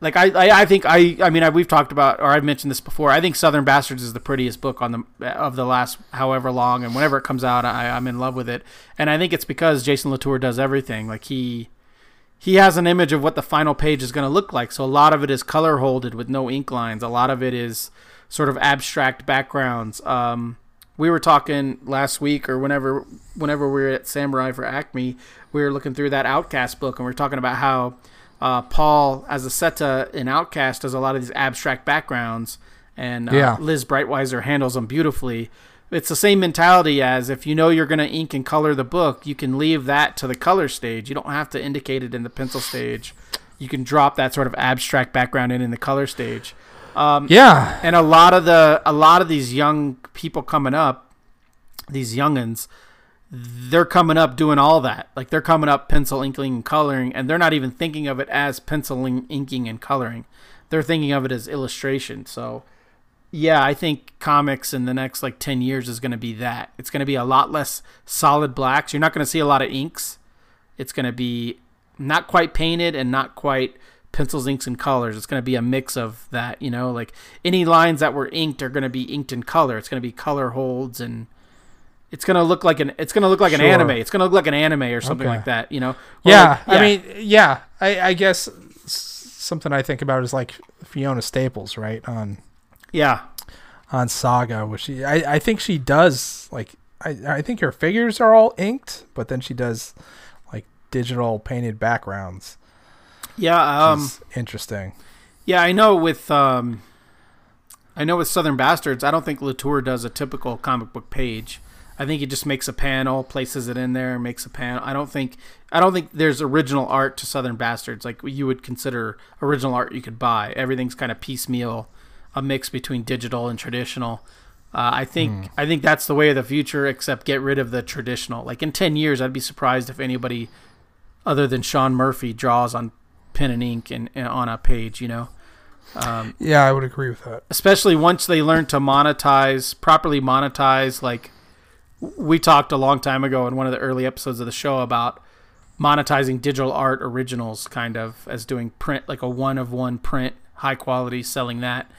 S3: like I, I, I think I, I mean I, we've talked about or I've mentioned this before. I think Southern Bastards is the prettiest book on the of the last however long, and whenever it comes out, I, I'm in love with it. And I think it's because Jason Latour does everything. Like he he has an image of what the final page is going to look like. So a lot of it is color holded with no ink lines. A lot of it is sort of abstract backgrounds. Um, we were talking last week or whenever whenever we were at Samurai for Acme, we were looking through that Outcast book and we are talking about how Uh, Paul Azaceta in Outcast does a lot of these abstract backgrounds, and uh,
S2: Yeah.
S3: Liz Breitweiser handles them beautifully. It's the same mentality as if you know you're going to ink and color the book, you can leave that to the color stage. You don't have to indicate it in the pencil stage. You can drop that sort of abstract background in in the color stage. Um,
S2: Yeah.
S3: and a lot of the a lot of these young people coming up these youngins they're coming up doing all that. Like they're coming up pencil inking and coloring and they're not even thinking of it as penciling inking and coloring. They're thinking of it as illustration. So yeah i think comics in the next like 10 years is going to be that. It's going to be a lot less solid blacks. You're not going to see a lot of inks. It's going to be not quite painted and not quite pencils, inks, and colors. It's going to be a mix of that, you know, like any lines that were inked are going to be inked in color. It's going to be color holds and it's going to look like an it's to look like an anime. It's going to look like an anime or something
S2: Okay.
S3: like that, you know.
S2: Yeah,
S3: like-
S2: I mean, yeah, I, I guess something I think about is like Fiona Staples, right on
S3: yeah.
S2: on Saga, which she, I, I think she does like, I, I think her figures are all inked, but then she does like digital painted backgrounds.
S3: Yeah, um
S2: interesting.
S3: Yeah, I know with um, I know with Southern Bastards, I don't think Latour does a typical comic book page. I think he just makes a panel, places it in there, makes a panel. I don't think I don't think there's original art to Southern Bastards like you would consider original art you could buy. Everything's kind of piecemeal, a mix between digital and traditional. Uh, I think I think that's the way of the future. Except get rid of the traditional. Like in ten years, I'd be surprised if anybody other than Sean Murphy draws on pen and ink and, and on a page. You know
S2: Yeah, I would agree with that.
S3: especially once they learn to monetize properly monetize like we talked a long time ago in one of the early episodes of the show about monetizing digital art originals kind of as doing print like a one of one print high quality selling that.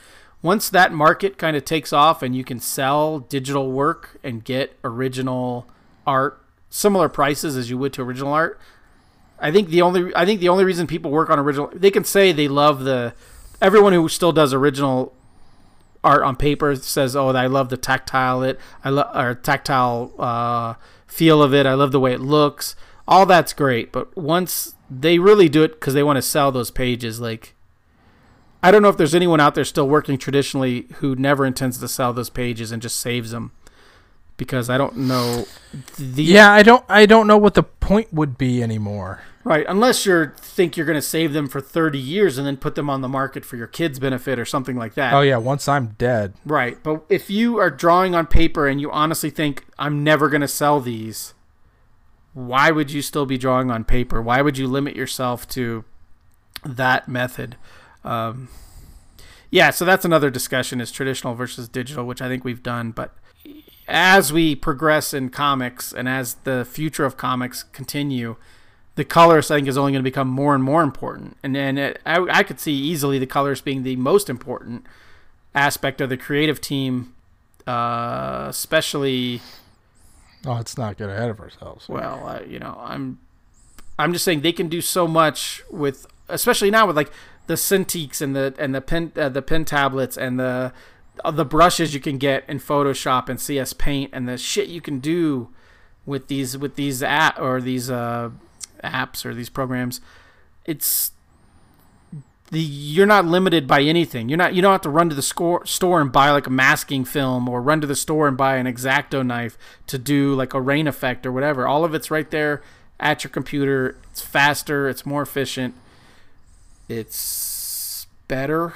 S3: Once that market kind of takes off and you can sell digital work and get original art similar prices as you would to original art I think the only I think the only reason people work on original they can say they love the everyone who still does original art on paper says, "Oh, I love the tactile it, I love or tactile uh, feel of it. I love the way it looks. All that's great, but once they really do it because they want to sell those pages, like I don't know if there's anyone out there still working traditionally who never intends to sell those pages and just saves them because I don't know the
S2: Yeah, I don't I don't know what the point would be anymore.
S3: Right, unless you think you're going to save them for 30 years and then put them on the market for your kids' benefit or something like that.
S2: Oh yeah, once I'm dead.
S3: Right, but if you are drawing on paper and you honestly think I'm never going to sell these, why would you still be drawing on paper? Why would you limit yourself to that method? Um, yeah, so that's another discussion is traditional versus digital, which I think we've done, but as we progress in comics and as the future of comics continue, the colors I think is only going to become more and more important. And then it, I, I could see easily the colors being the most important aspect of the creative team, uh, especially
S2: Oh, let's not get ahead of ourselves.
S3: well, uh, you know, I'm I'm just saying they can do so much with, especially now with like the Cintiqs and the and the pen uh, the pen tablets and the uh, the brushes you can get in Photoshop and CS Paint and the shit you can do with these with these app or these uh, apps or these programs. It's the you're not limited by anything. You're not you don't have to run to the score, store and buy like a masking film or run to the store and buy an exacto knife to do like a rain effect or whatever. All of it's right there at your computer. It's faster, it's more efficient. It's better.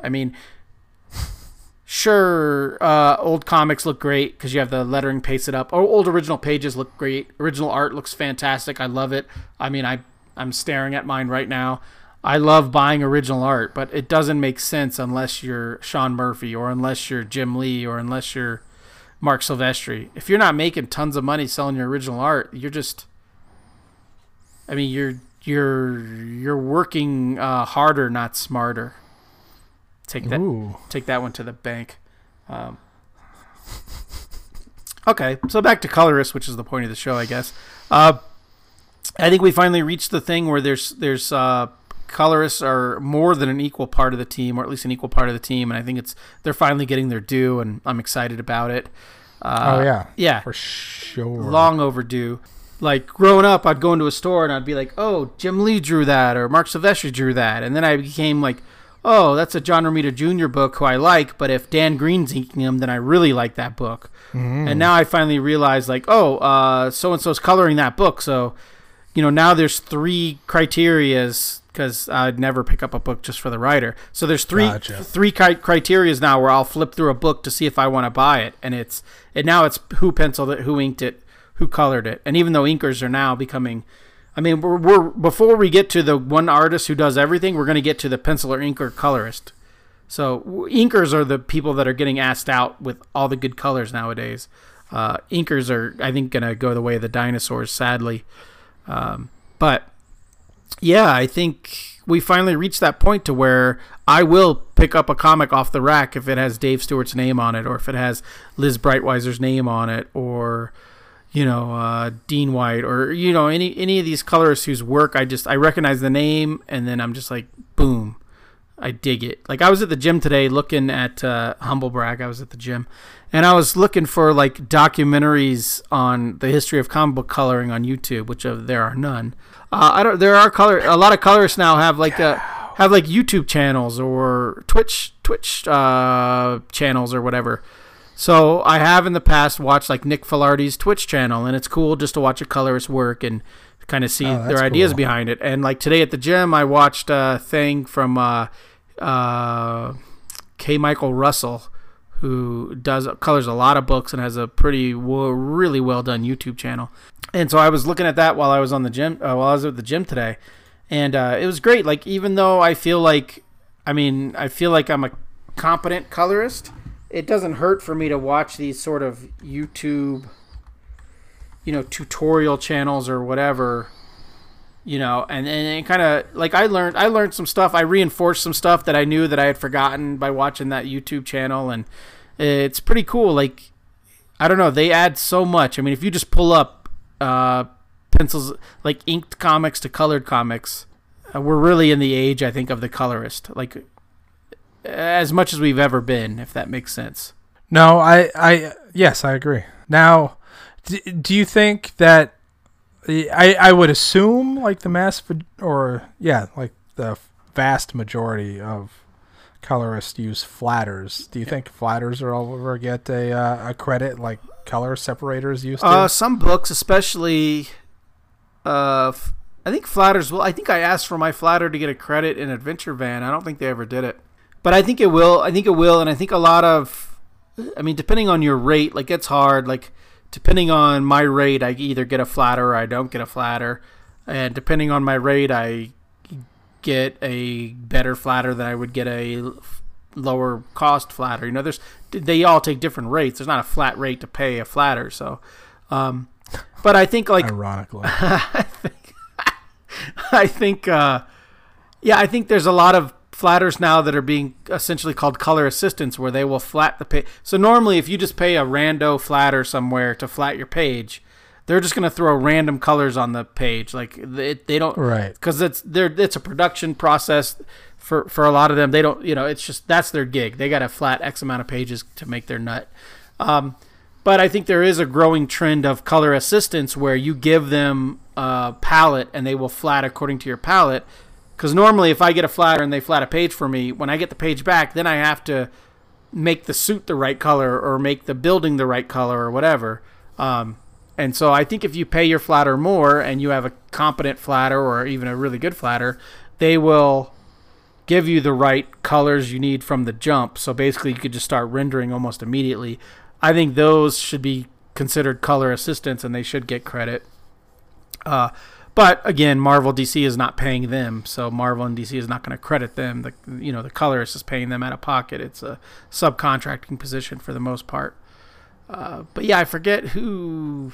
S3: I mean, sure, uh, old comics look great because you have the lettering pasted up. Or old original pages look great. Original art looks fantastic. I love it. I mean, I I'm staring at mine right now. I love buying original art, but it doesn't make sense unless you're Sean Murphy or unless you're Jim Lee or unless you're Marc Silvestri. If you're not making tons of money selling your original art, you're just I mean, you're you're you're working uh, harder, not smarter. Take that
S2: Ooh.
S3: take that one to the bank. Um, okay, so back to colorist, which is the point of the show, I guess. Uh, I think we finally reached the thing where there's there's uh, colorists are more than an equal part of the team, or at least an equal part of the team, and I think it's they're finally getting their due, and I'm excited about it. Uh,
S2: oh yeah,
S3: yeah,
S2: for sure.
S3: long overdue. like growing up, I'd go into a store and I'd be like, "Oh, Jim Lee drew that," or Marc Silvestri drew that, and then I became like, "Oh, that's a John Romita Jr. book who I like, but if Dan Green's inking him, then I really like that book."
S2: Mm.
S3: And now I finally realize, like, oh, uh, so and so's coloring that book, so you know now there's three criterias because I'd never pick up a book just for the writer. So there's three
S2: Gotcha.
S3: three cri- criterias now where I'll flip through a book to see if I want to buy it, and it's and now it's who penciled it, who inked it, who colored it, and even though inkers are now becoming, I mean, we're, we're before we get to the one artist who does everything, we're going to get to the pencil or ink or colorist. So inkers are the people that are getting asked out with all the good colors nowadays. Uh, inkers are, I think, going to go the way of the dinosaurs, sadly. Um, but yeah, I think we finally reached that point to where I will pick up a comic off the rack if it has Dave Stewart's name on it, or if it has Liz Breitweiser's name on it, or you know uh, Dean White, or you know any any of these colorists whose work I just I recognize the name, and then I'm just like boom, I dig it. Like I was at the gym today looking at uh, humble brag. I was at the gym, and I was looking for like documentaries on the history of comic book coloring on YouTube, which uh, there are none. Uh, I don't. There are color. A lot of colorists now have like uh have like YouTube channels or Twitch Twitch uh, channels or whatever. So I have in the past watched like Nick Filardi's Twitch channel, and it's cool just to watch a colorist work and kind of see
S2: Oh,
S3: their ideas
S2: cool.
S3: behind it. And like today at the gym, I watched a thing from uh, uh, K. Michael Russell, who does colors a lot of books and has a pretty w- really well done YouTube channel. And so I was looking at that while I was on the gym, uh, while I was at the gym today, and uh, it was great. Like even though I feel like, I mean, I feel like I'm a competent colorist. It doesn't hurt for me to watch these sort of YouTube, you know, tutorial channels or whatever you know and and it kind of like i learned i learned some stuff. I reinforced some stuff that i knew that i had forgotten by watching that youtube channel and it's pretty cool like i don't know they add so much. I mean if you just pull up uh pencils like inked comics to colored comics uh, we're really in the age i think of the colorist. Like as much as we've ever been if that makes sense
S2: No, I, I, yes, I agree. Now, do, do you think that I, I would assume like the mass or yeah, like the vast majority of colorists use flatters. Do you think flatters will ever get a uh, a credit like color separators used to?
S3: Uh, some books, especially, uh, I think Flatters. Well, I think I asked for my Flatter to get a credit in Adventure Van. I don't think they ever did it, but I think it will. I think it will, and I think a lot of, I mean, depending on your rate, like it's hard. Like depending on my rate, I either get a Flatter or I don't get a Flatter, and depending on my rate, I get a better Flatter than I would get a lower cost Flatter. You know, there's they all take different rates. There's not a flat rate to pay a Flatter, so. Um, but I think like
S2: Ironically,
S3: I think, I think, uh, yeah, I think there's a lot of flatters now that are being essentially called color assistants, where they will flat the page. So normally, if you just pay a rando flatter somewhere to flat your page, they're just going to throw random colors on the page. Like they, they don't,
S2: right?
S3: because it's they're it's a production process for for a lot of them. They don't, you know, it's just that's their gig. They got to flat X amount of pages to make their nut. Um, but I think there is a growing trend of color assistants where you give them a palette and they will flat according to your palette. Because normally, if I get a flatter and they flat a page for me, when I get the page back, then I have to make the suit the right color or make the building the right color or whatever. Um, and so I think if you pay your flatter more and you have a competent flatter or even a really good flatter, they will give you the right colors you need from the jump. So basically, you could just start rendering almost immediately. I think those should be considered color assistants and they should get credit. Uh, but again, Marvel DC is not paying them, so Marvel and DC is not going to credit them. The you know the colorist is paying them out of pocket. It's a subcontracting position for the most part. Uh, but yeah, I forget who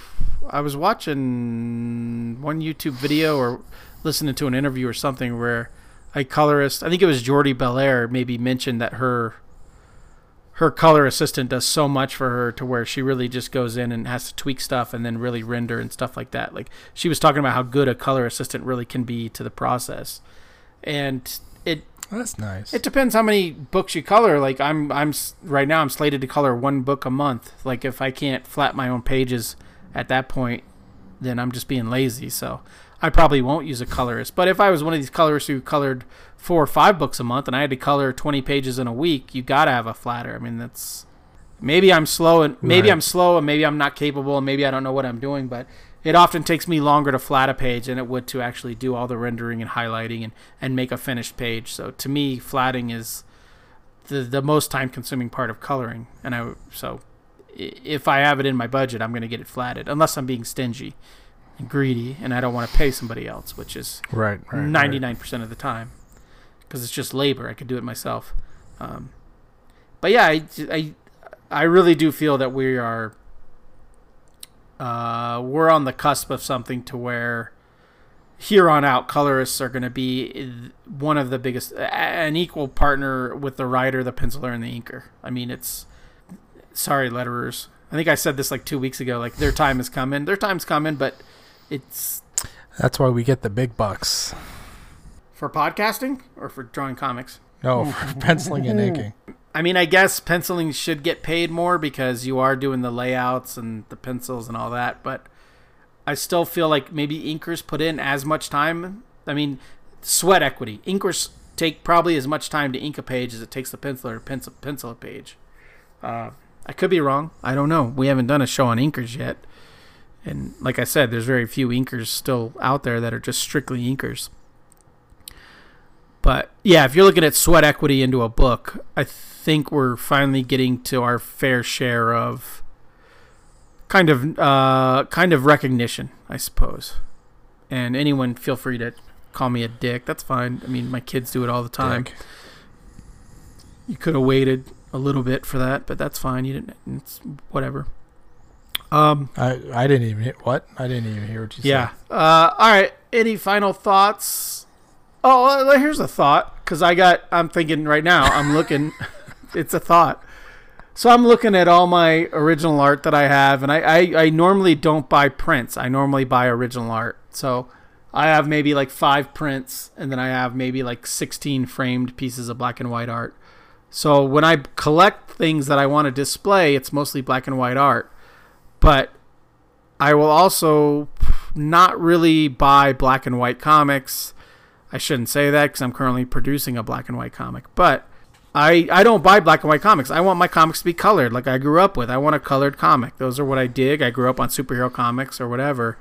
S3: I was watching one YouTube video or listening to an interview or something where a colorist, I think it was Jordie Bellaire, maybe mentioned that her her color assistant does so much for her to where she really just goes in and has to tweak stuff and then really render and stuff like that. Like she was talking about how good a color assistant really can be to the process. And it
S2: That's nice.
S3: it depends how many books you color. Like I'm, I'm right now. I'm slated to color one book a month. Like if I can't flat my own pages at that point, then I'm just being lazy. So I probably won't use a colorist. But if I was one of these colorists who colored four or five books a month and I had to color 20 pages in a week, you got to have a flatter. I mean, that's maybe I'm slow and maybe
S2: Right.
S3: I'm slow and maybe I'm not capable and maybe I don't know what I'm doing, but it often takes me longer to flat a page than it would to actually do all the rendering and highlighting and, and make a finished page. So to me, flatting is the the most time consuming part of coloring. And I so if I have it in my budget, I'm going to get it flatted unless I'm being stingy and greedy and I don't want to pay somebody else, which is
S2: Right.
S3: ninety nine percent of the time because it's just labor. I could do it myself. Um, but yeah, I, I I really do feel that we are uh, we're on the cusp of something to where here on out colorists are going to be one of the biggest an equal partner with the writer the penciler and the inker i mean it's sorry letterers i think i said this like two weeks ago like their time is coming their time's coming but it's
S2: That's why we get the big bucks.
S3: for podcasting or for drawing comics
S2: No, for penciling and inking.
S3: I mean, I guess penciling should get paid more because you are doing the layouts and the pencils and all that, but I still feel like maybe inkers put in as much time. I mean, sweat equity. Inkers take probably as much time to ink a page as it takes the penciler to pencil, pencil a page. Uh, I could be wrong. I don't know. We haven't done a show on inkers yet. And like I said, there's very few inkers still out there that are just strictly inkers. But yeah, if you're looking at sweat equity into a book, I think we're finally getting to our fair share of kind of uh, kind of recognition, I suppose. And anyone, feel free to call me a dick. That's fine. I mean, my kids do it all the time.
S2: Dick.
S3: You could have waited a little bit for that, but that's fine. You didn't. It's whatever. Um.
S2: I I didn't even hear what I didn't even hear what you said.
S3: Yeah. Uh, all right. Any final thoughts? Oh, well, here's a thought because I got. I'm thinking right now. I'm looking. it's a thought. So I'm looking at all my original art that I have, and I, I, I normally don't buy prints. I normally buy original art. So I have maybe like five prints, and then I have maybe like 16 framed pieces of black and white art. So when I collect things that I want to display, it's mostly black and white art. But I will also not really buy black and white comics. I shouldn't say that because I'm currently producing a black and white comic. But I, I don't buy black and white comics. I want my comics to be colored like I grew up with. I want a colored comic. Those are what I dig. I grew up on superhero comics or whatever.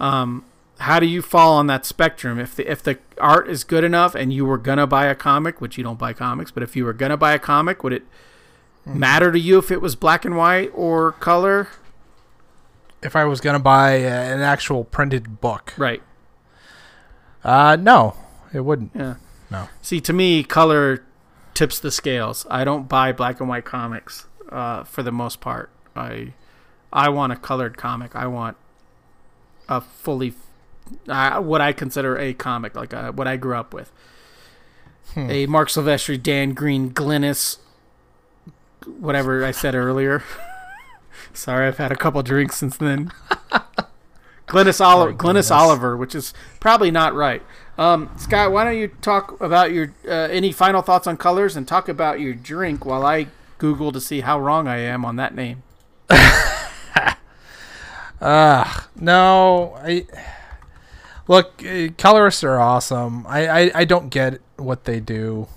S3: Um, how do you fall on that spectrum? If the if the art is good enough and you were gonna buy a comic, which you don't buy comics, but if you were gonna buy a comic, would it matter to you if it was black and white or color?
S2: If I was gonna buy an actual printed book,
S3: Right.
S2: uh, no, it wouldn't.
S3: Yeah.
S2: No.
S3: See, to me, color tips the scales. I don't buy black and white comics uh, for the most part. I I want a colored comic. I want a fully uh, what I consider a comic, like uh what I grew up with.
S2: Hmm.
S3: A Marc Silvestri, Dan Green, Glynis, whatever I said earlier. Sorry, I've had a couple drinks since then. Glynis, Oli-
S2: Sorry,
S3: Glynis
S2: Glynis.
S3: Oliver, which is probably not right. Um, Scott, why don't you talk about your uh, any final thoughts on colors and talk about your drink while I Google to see how wrong I am on that name.
S2: Ah, no. I look. Uh, colorists are awesome. I, I I don't get what they do.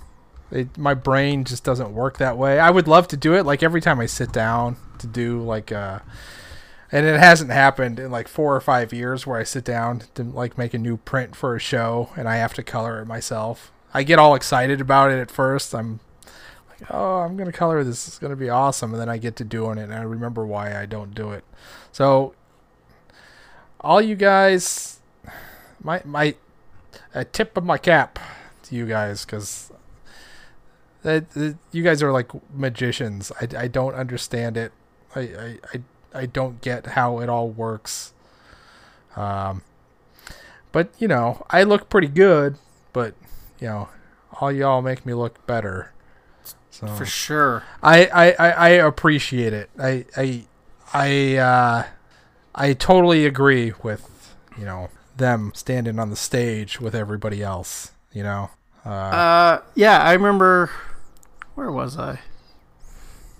S2: They, my brain just doesn't work that way. I would love to do it. Like every time I sit down to do like uh, and it hasn't happened in like four or five years where I sit down to like make a new print for a show and I have to color it myself. I get all excited about it at first. I'm like, oh, I'm gonna color this. It's gonna be awesome, and then I get to doing it, and I remember why I don't do it. So all you guys, my my, a tip of my cap to you guys because you guys are like magicians. I, I don't understand it. I, I I I don't get how it all works. Um, but you know, I look pretty good. But you know, all y'all make me look better. So
S3: For sure.
S2: I, I, I, I appreciate it. I I I uh, I totally agree with you know them standing on the stage with everybody else. You know. Uh,
S3: Uh, yeah, I remember. Where was I?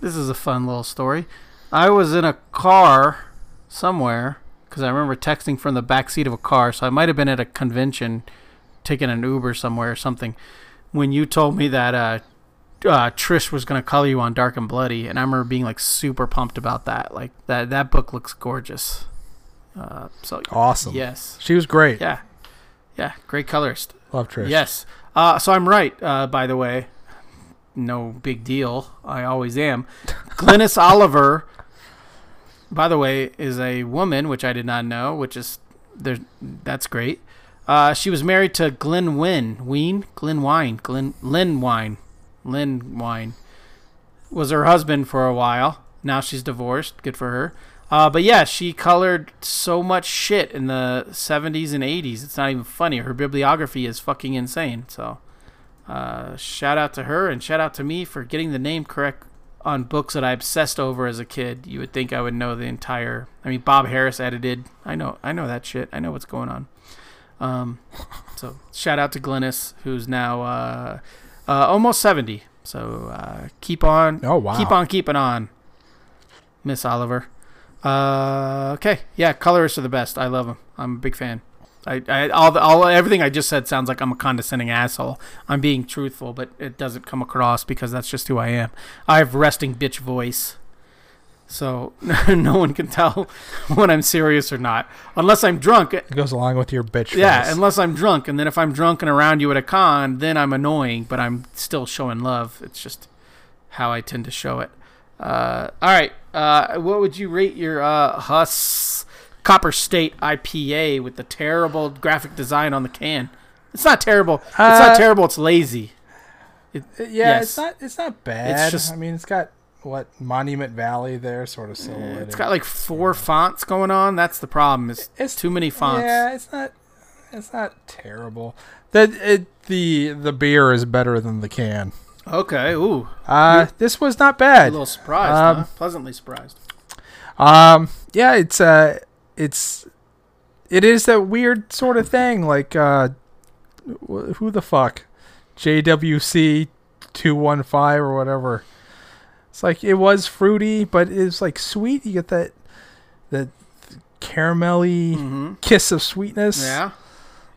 S3: This is a fun little story. I was in a car somewhere, because I remember texting from the back seat of a car. So I might have been at a convention, taking an Uber somewhere or something, when you told me that uh, uh, Trish was gonna color you on Dark and Bloody, and I remember being like super pumped about that. Like that that book looks gorgeous. Uh, so
S2: Awesome.
S3: yes,
S2: She was great.
S3: yeah, yeah, great colorist.
S2: Love Trish.
S3: Yes. Uh, so I'm right, uh, by the way. No big deal. I always am. Glynis Oliver, by the way, is a woman, which I did not know, which is there. That's great. Uh, she was married to Glenn Wynn. Ween? Glenn Wine. Glenn Lynn Wine. Lynn Wine. Was her husband for a while. Now she's divorced. Good for her. Uh, but yeah, she colored so much shit in the 70s and 80s. It's not even funny. Her bibliography is fucking insane. So, uh, shout out to her and shout out to me for getting the name correct on books that I obsessed over as a kid. You would think I would know the entire. I mean, Bob Harras edited. I know. I know that shit. I know what's going on. Um, so shout out to Glynis, who's now uh, uh, almost 70. So uh, keep on.
S2: Oh, wow.
S3: Keep on keeping on, Miss Oliver. Uh, okay, yeah, colorists are the best. I love them. I'm a big fan. I, I all, the, all everything I just said sounds like I'm a condescending asshole. I'm being truthful, but it doesn't come across because that's just who I am. I have resting bitch voice, so no one can tell when I'm serious or not, unless I'm drunk.
S2: It goes along with your bitch
S3: Yeah, unless I'm drunk, and then if I'm drunk and around you at a con, then I'm annoying, but I'm still showing love. It's just how I tend to show it. Uh, all right, uh, what would you rate your uh, Huss Copper State IPA with the terrible graphic design on the can? It's not terrible. It's
S2: Uh,
S3: not terrible. It's lazy.
S2: yeah,
S3: yes.
S2: it's not it's not bad.
S3: just-
S2: I mean, it's got what Monument Valley there, sort of silhouetted.
S3: It's got like four fonts going on. That's the problem. It's,
S2: It's-
S3: too many fonts.
S2: Yeah, it's not it's not terrible. The it, the the beer is better than the can.
S3: Okay. Ooh,
S2: Uh, this was not bad.
S3: a little surprised.
S2: Um,
S3: huh? Pleasantly surprised.
S2: Um, yeah, it's uh, it's it is that weird sort of thing. Like, uh, who the fuck, JWC two one five or whatever. It's like it was fruity, but it's like sweet. You get that that caramelly
S3: Mm-hmm.
S2: kiss of sweetness.
S3: Yeah.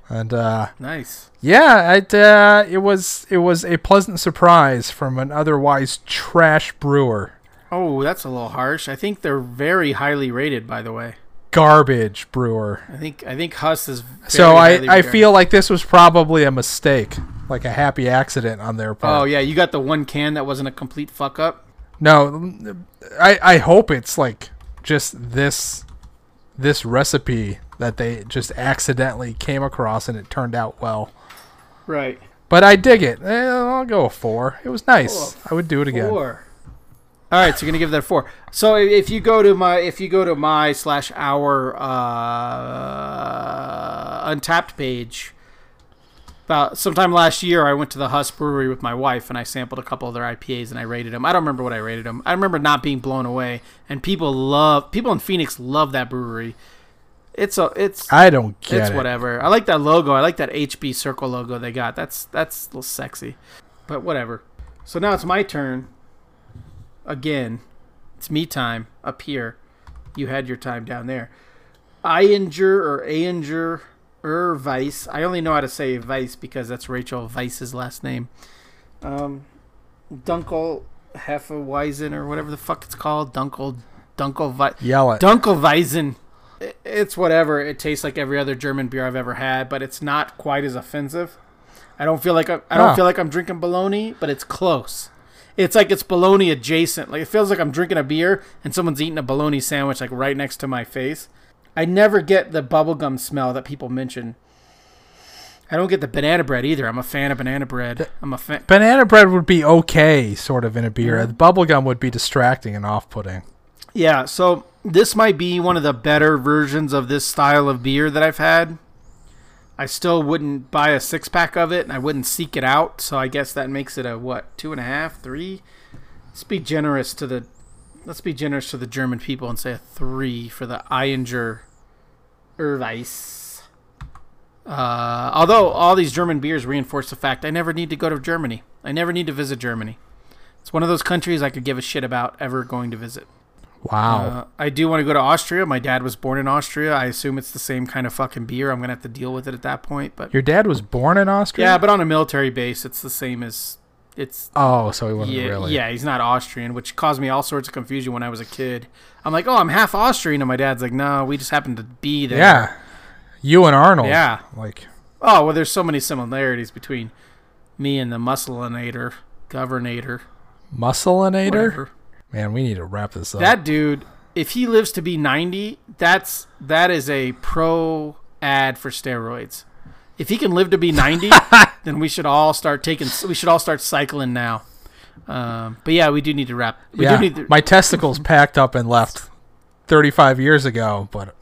S2: and uh,
S3: Nice.
S2: yeah, it uh, it was it was a pleasant surprise from an otherwise trash brewer.
S3: Oh, that's a little harsh. I think they're very highly rated, by the way.
S2: Garbage brewer.
S3: I think I think Huss is.
S2: So I, I
S3: regarded.
S2: feel like this was probably a mistake, like a happy accident on their part.
S3: Oh yeah, you got the one can that wasn't a complete fuck up.
S2: No, I I hope it's like just this this recipe that they just accidentally came across and it turned out well.
S3: Right.
S2: But I dig it. Eh, I'll go a four. It was nice.
S3: Oh,
S2: I would do it again.
S3: Four. All right, so you're gonna give that a four. So if you go to my if you go to my slash our uh, Untappd page, about sometime last year, I went to the Huss Brewery with my wife and I sampled a couple of their IPAs and I rated them. I don't remember what I rated them. I remember not being blown away, and people love people in Phoenix love that brewery. It's a it's
S2: I don't get
S3: it's
S2: it.
S3: whatever. I like that logo. I like that HB circle logo they got. That's that's a little sexy. But whatever. So now it's my turn. Again. It's me time up here. You had your time down there. Iinger or Ainger or Weiss. I only know how to say Vice because that's Rachel Vice's last name. Um, Dunkel Hefeweizen or whatever the fuck it's called. Dunkel Dunkel Weiss.
S2: Yell it.
S3: Dunkelweizen. It's whatever. It tastes like every other German beer I've ever had, but it's not quite as offensive. I don't feel like I, I don't feel like I'm drinking bologna, but it's close. It's like it's bologna adjacent. Like it feels like I'm drinking a beer and someone's eating a bologna sandwich like right next to my face. I never get the bubblegum smell that people mention. I don't get the banana bread either. I'm a fan of banana bread. I'm a fan.
S2: Banana bread would be okay, sort of in a beer.
S3: Mhm.
S2: The bubblegum would be distracting and off-putting.
S3: Yeah, so this might be one of the better versions of this style of beer that I've had. I still wouldn't buy a six pack of it, and I wouldn't seek it out. So I guess that makes it a what two and a half, three. Let's be generous to the, let's be generous to the German people and say a three for the Ayinger Urweisse. Uh, although all these German beers reinforce the fact I never need to go to Germany. I never need to visit Germany. It's one of those countries I could give a shit about ever going to visit.
S2: Wow.
S3: Uh, I do want to go to Austria. My dad was born in Austria. I assume it's the same kind of fucking beer. I'm gonna have to deal with it at that point. But
S2: Your dad was born in Austria?
S3: yeah, but on a military base, it's the same as it's.
S2: Oh, so he wasn't
S3: Yeah,
S2: really.
S3: yeah, he's not Austrian, which caused me all sorts of confusion when I was a kid. I'm like, oh, I'm half Austrian, and my dad's like, no, we just happened to be there.
S2: Yeah. You and Arnold.
S3: Yeah.
S2: Like,
S3: Oh well, there's so many similarities between me and the muscleinator, governator,
S2: muscleinator?
S3: whatever.
S2: Man, we need to wrap this up.
S3: That dude, if he lives to be 90, that's that is a pro ad for steroids. If he can live to be 90, then we should all start taking. We should all start cycling now. Um, but yeah, we do need to wrap. We
S2: yeah.
S3: do need to,
S2: My testicles packed up and left 35 years ago, but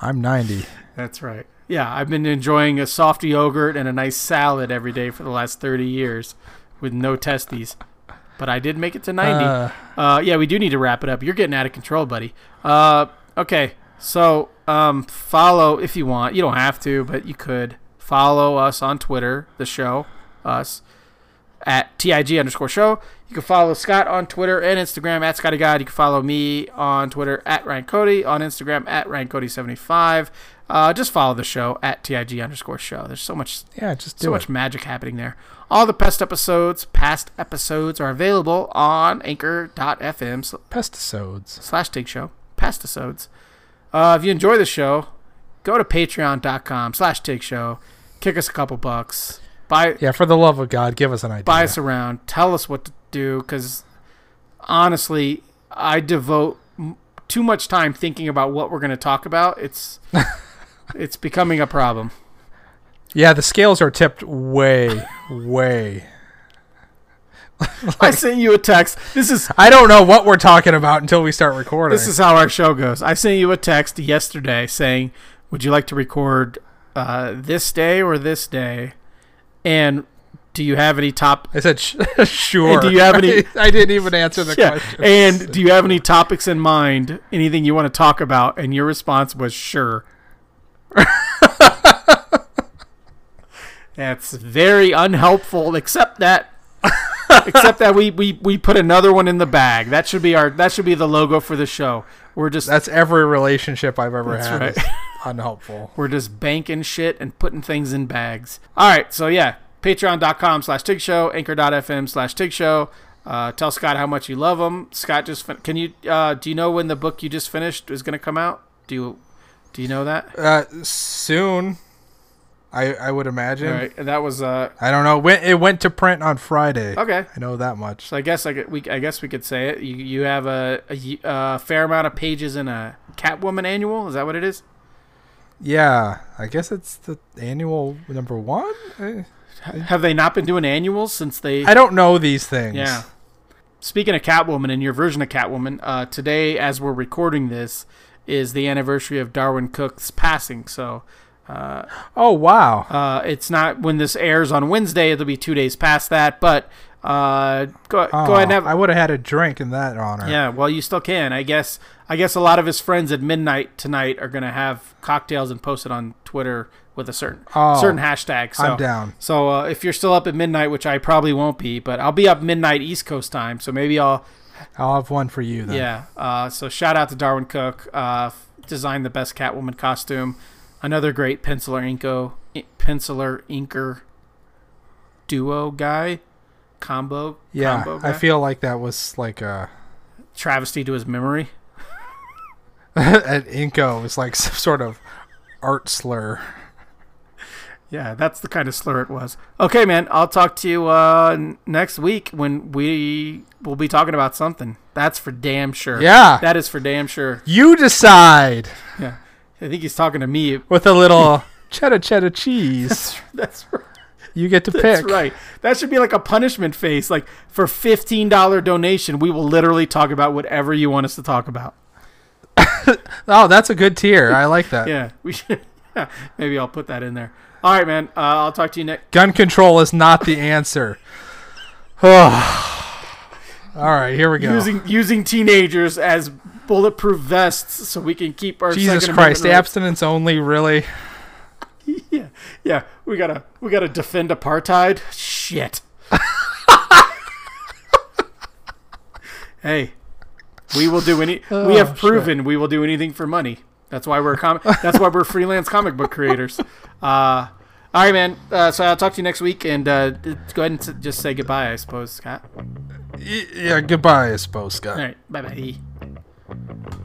S2: I'm 90.
S3: That's right. Yeah, I've been enjoying a soft yogurt and a nice salad every day for the last 30 years with no testes. But I did make it to 90.
S2: Uh,
S3: Uh, yeah, we do need to wrap it up. You're getting out of control, buddy. Uh, okay, so um, follow if you want. You don't have to, but you could follow us on Twitter, the show, us at tig underscore show. You can follow Scott on Twitter and Instagram at Scotty God. You can follow me on Twitter at Ryan Cody, on Instagram at Ryan Cody 75. Uh, just follow the show at tig underscore show. There's so much
S2: yeah, just
S3: so
S2: it.
S3: much magic happening there. All the past episodes, past episodes are available on anchor.fm sl-
S2: Pesticides.
S3: slash take show, past episodes. Uh, if you enjoy the show, go to patreon.com slash take show, kick us a couple bucks, buy,
S2: Yeah, for the love of God, give us an idea.
S3: buy us around, tell us what to do, because honestly, I devote m- too much time thinking about what we're going to talk about. It's, it's becoming a problem.
S2: yeah, the scales are tipped way, way.
S3: I sent you a text. This is
S2: I don't know what we're talking about until we start recording.
S3: This is how our show goes. I sent you a text yesterday saying, "Would you like to record uh, this day or this day?" And do you have any top?
S2: I said, sh- sure.
S3: And do you have any-
S2: I didn't even answer the
S3: Yeah.
S2: question.
S3: And do you have any topics in mind? Anything you want to talk about? And your response was sure. That's very unhelpful. Except that, except that we, we we put another one in the bag. That should be our. That should be the logo for the show. We're just
S2: That's every relationship I've ever had.
S3: right.
S2: unhelpful.
S3: We're just banking shit and putting things in bags. All right, so yeah, patreon.com slash TIG show, anchor.fm slash TIG show. Uh, tell Scott how much you love him. Scott just fin- can you uh, do you know when the book you just finished is going to come out? Do you do you know that?
S2: Uh, soon, I I would imagine.
S3: All right, that was uh
S2: I don't know. When it went to print on Friday.
S3: okay.
S2: I know that much.
S3: So I guess I could, we I guess we could say it. You you have a fair amount of pages in a Catwoman annual. Is that what it is?
S2: Yeah, I guess it's the annual number one.
S3: Have they not been doing annuals since they?
S2: I don't know these things.
S3: Yeah. Speaking of Catwoman and your version of Catwoman, uh, today, as we're recording this, is the anniversary of Darwyn Cooke's passing. So uh,
S2: Oh wow.
S3: uh, it's not when this airs on Wednesday; it'll be two days past that. But uh, go,
S2: Oh,
S3: go ahead and have.
S2: I would have had a drink in that honor.
S3: yeah, well, you still can, I guess. I guess a lot of his friends at midnight tonight are gonna have cocktails and post it on Twitter with a certain
S2: Oh,
S3: certain hashtag. So
S2: I'm down.
S3: so uh, if you're still up at midnight, which I probably won't be, but I'll be up midnight East Coast time, so maybe I'll
S2: I'll have one for you then.
S3: yeah. Uh, so shout out to Darwyn Cooke. Uh, designed the best Catwoman costume. Another great penciler inko, penciler inker duo guy, combo.
S2: Yeah,
S3: combo
S2: I feel like that was like a
S3: travesty to his memory.
S2: and Inco was like some sort of art slur.
S3: Yeah, that's the kind of slur it was. Okay, man. I'll talk to you uh, next week when we will be talking about something. That's for damn sure.
S2: Yeah,
S3: That is for damn sure.
S2: you decide
S3: Yeah. I think he's talking to me.
S2: with a little cheddar cheddar cheese.
S3: That's right.
S2: You get to pick.
S3: That's right. That should be like a punishment face. Like for fifteen dollar donation, we will literally talk about whatever you want us to talk about.
S2: Oh, that's a good tier. I like that.
S3: Yeah, we should. Yeah, maybe I'll put that in there. All right, man. Uh, I'll talk to you next.
S2: Gun control is not the answer. Oh. All right, here we go.
S3: Using using teenagers as bulletproof vests so we can keep our
S2: Jesus Christ, abstinence only, really?
S3: Yeah, yeah. We gotta we gotta defend apartheid. Shit. hey, We will do any. we
S2: Oh,
S3: have
S2: shit.
S3: proven we will do anything for money. That's why we're com- That's why we're freelance comic book creators. Uh, all right, man. Uh, so I'll talk to you next week, and uh, go ahead and just say goodbye. I suppose, Scott.
S2: Yeah, goodbye, I suppose, Scott.
S3: All right. Bye bye.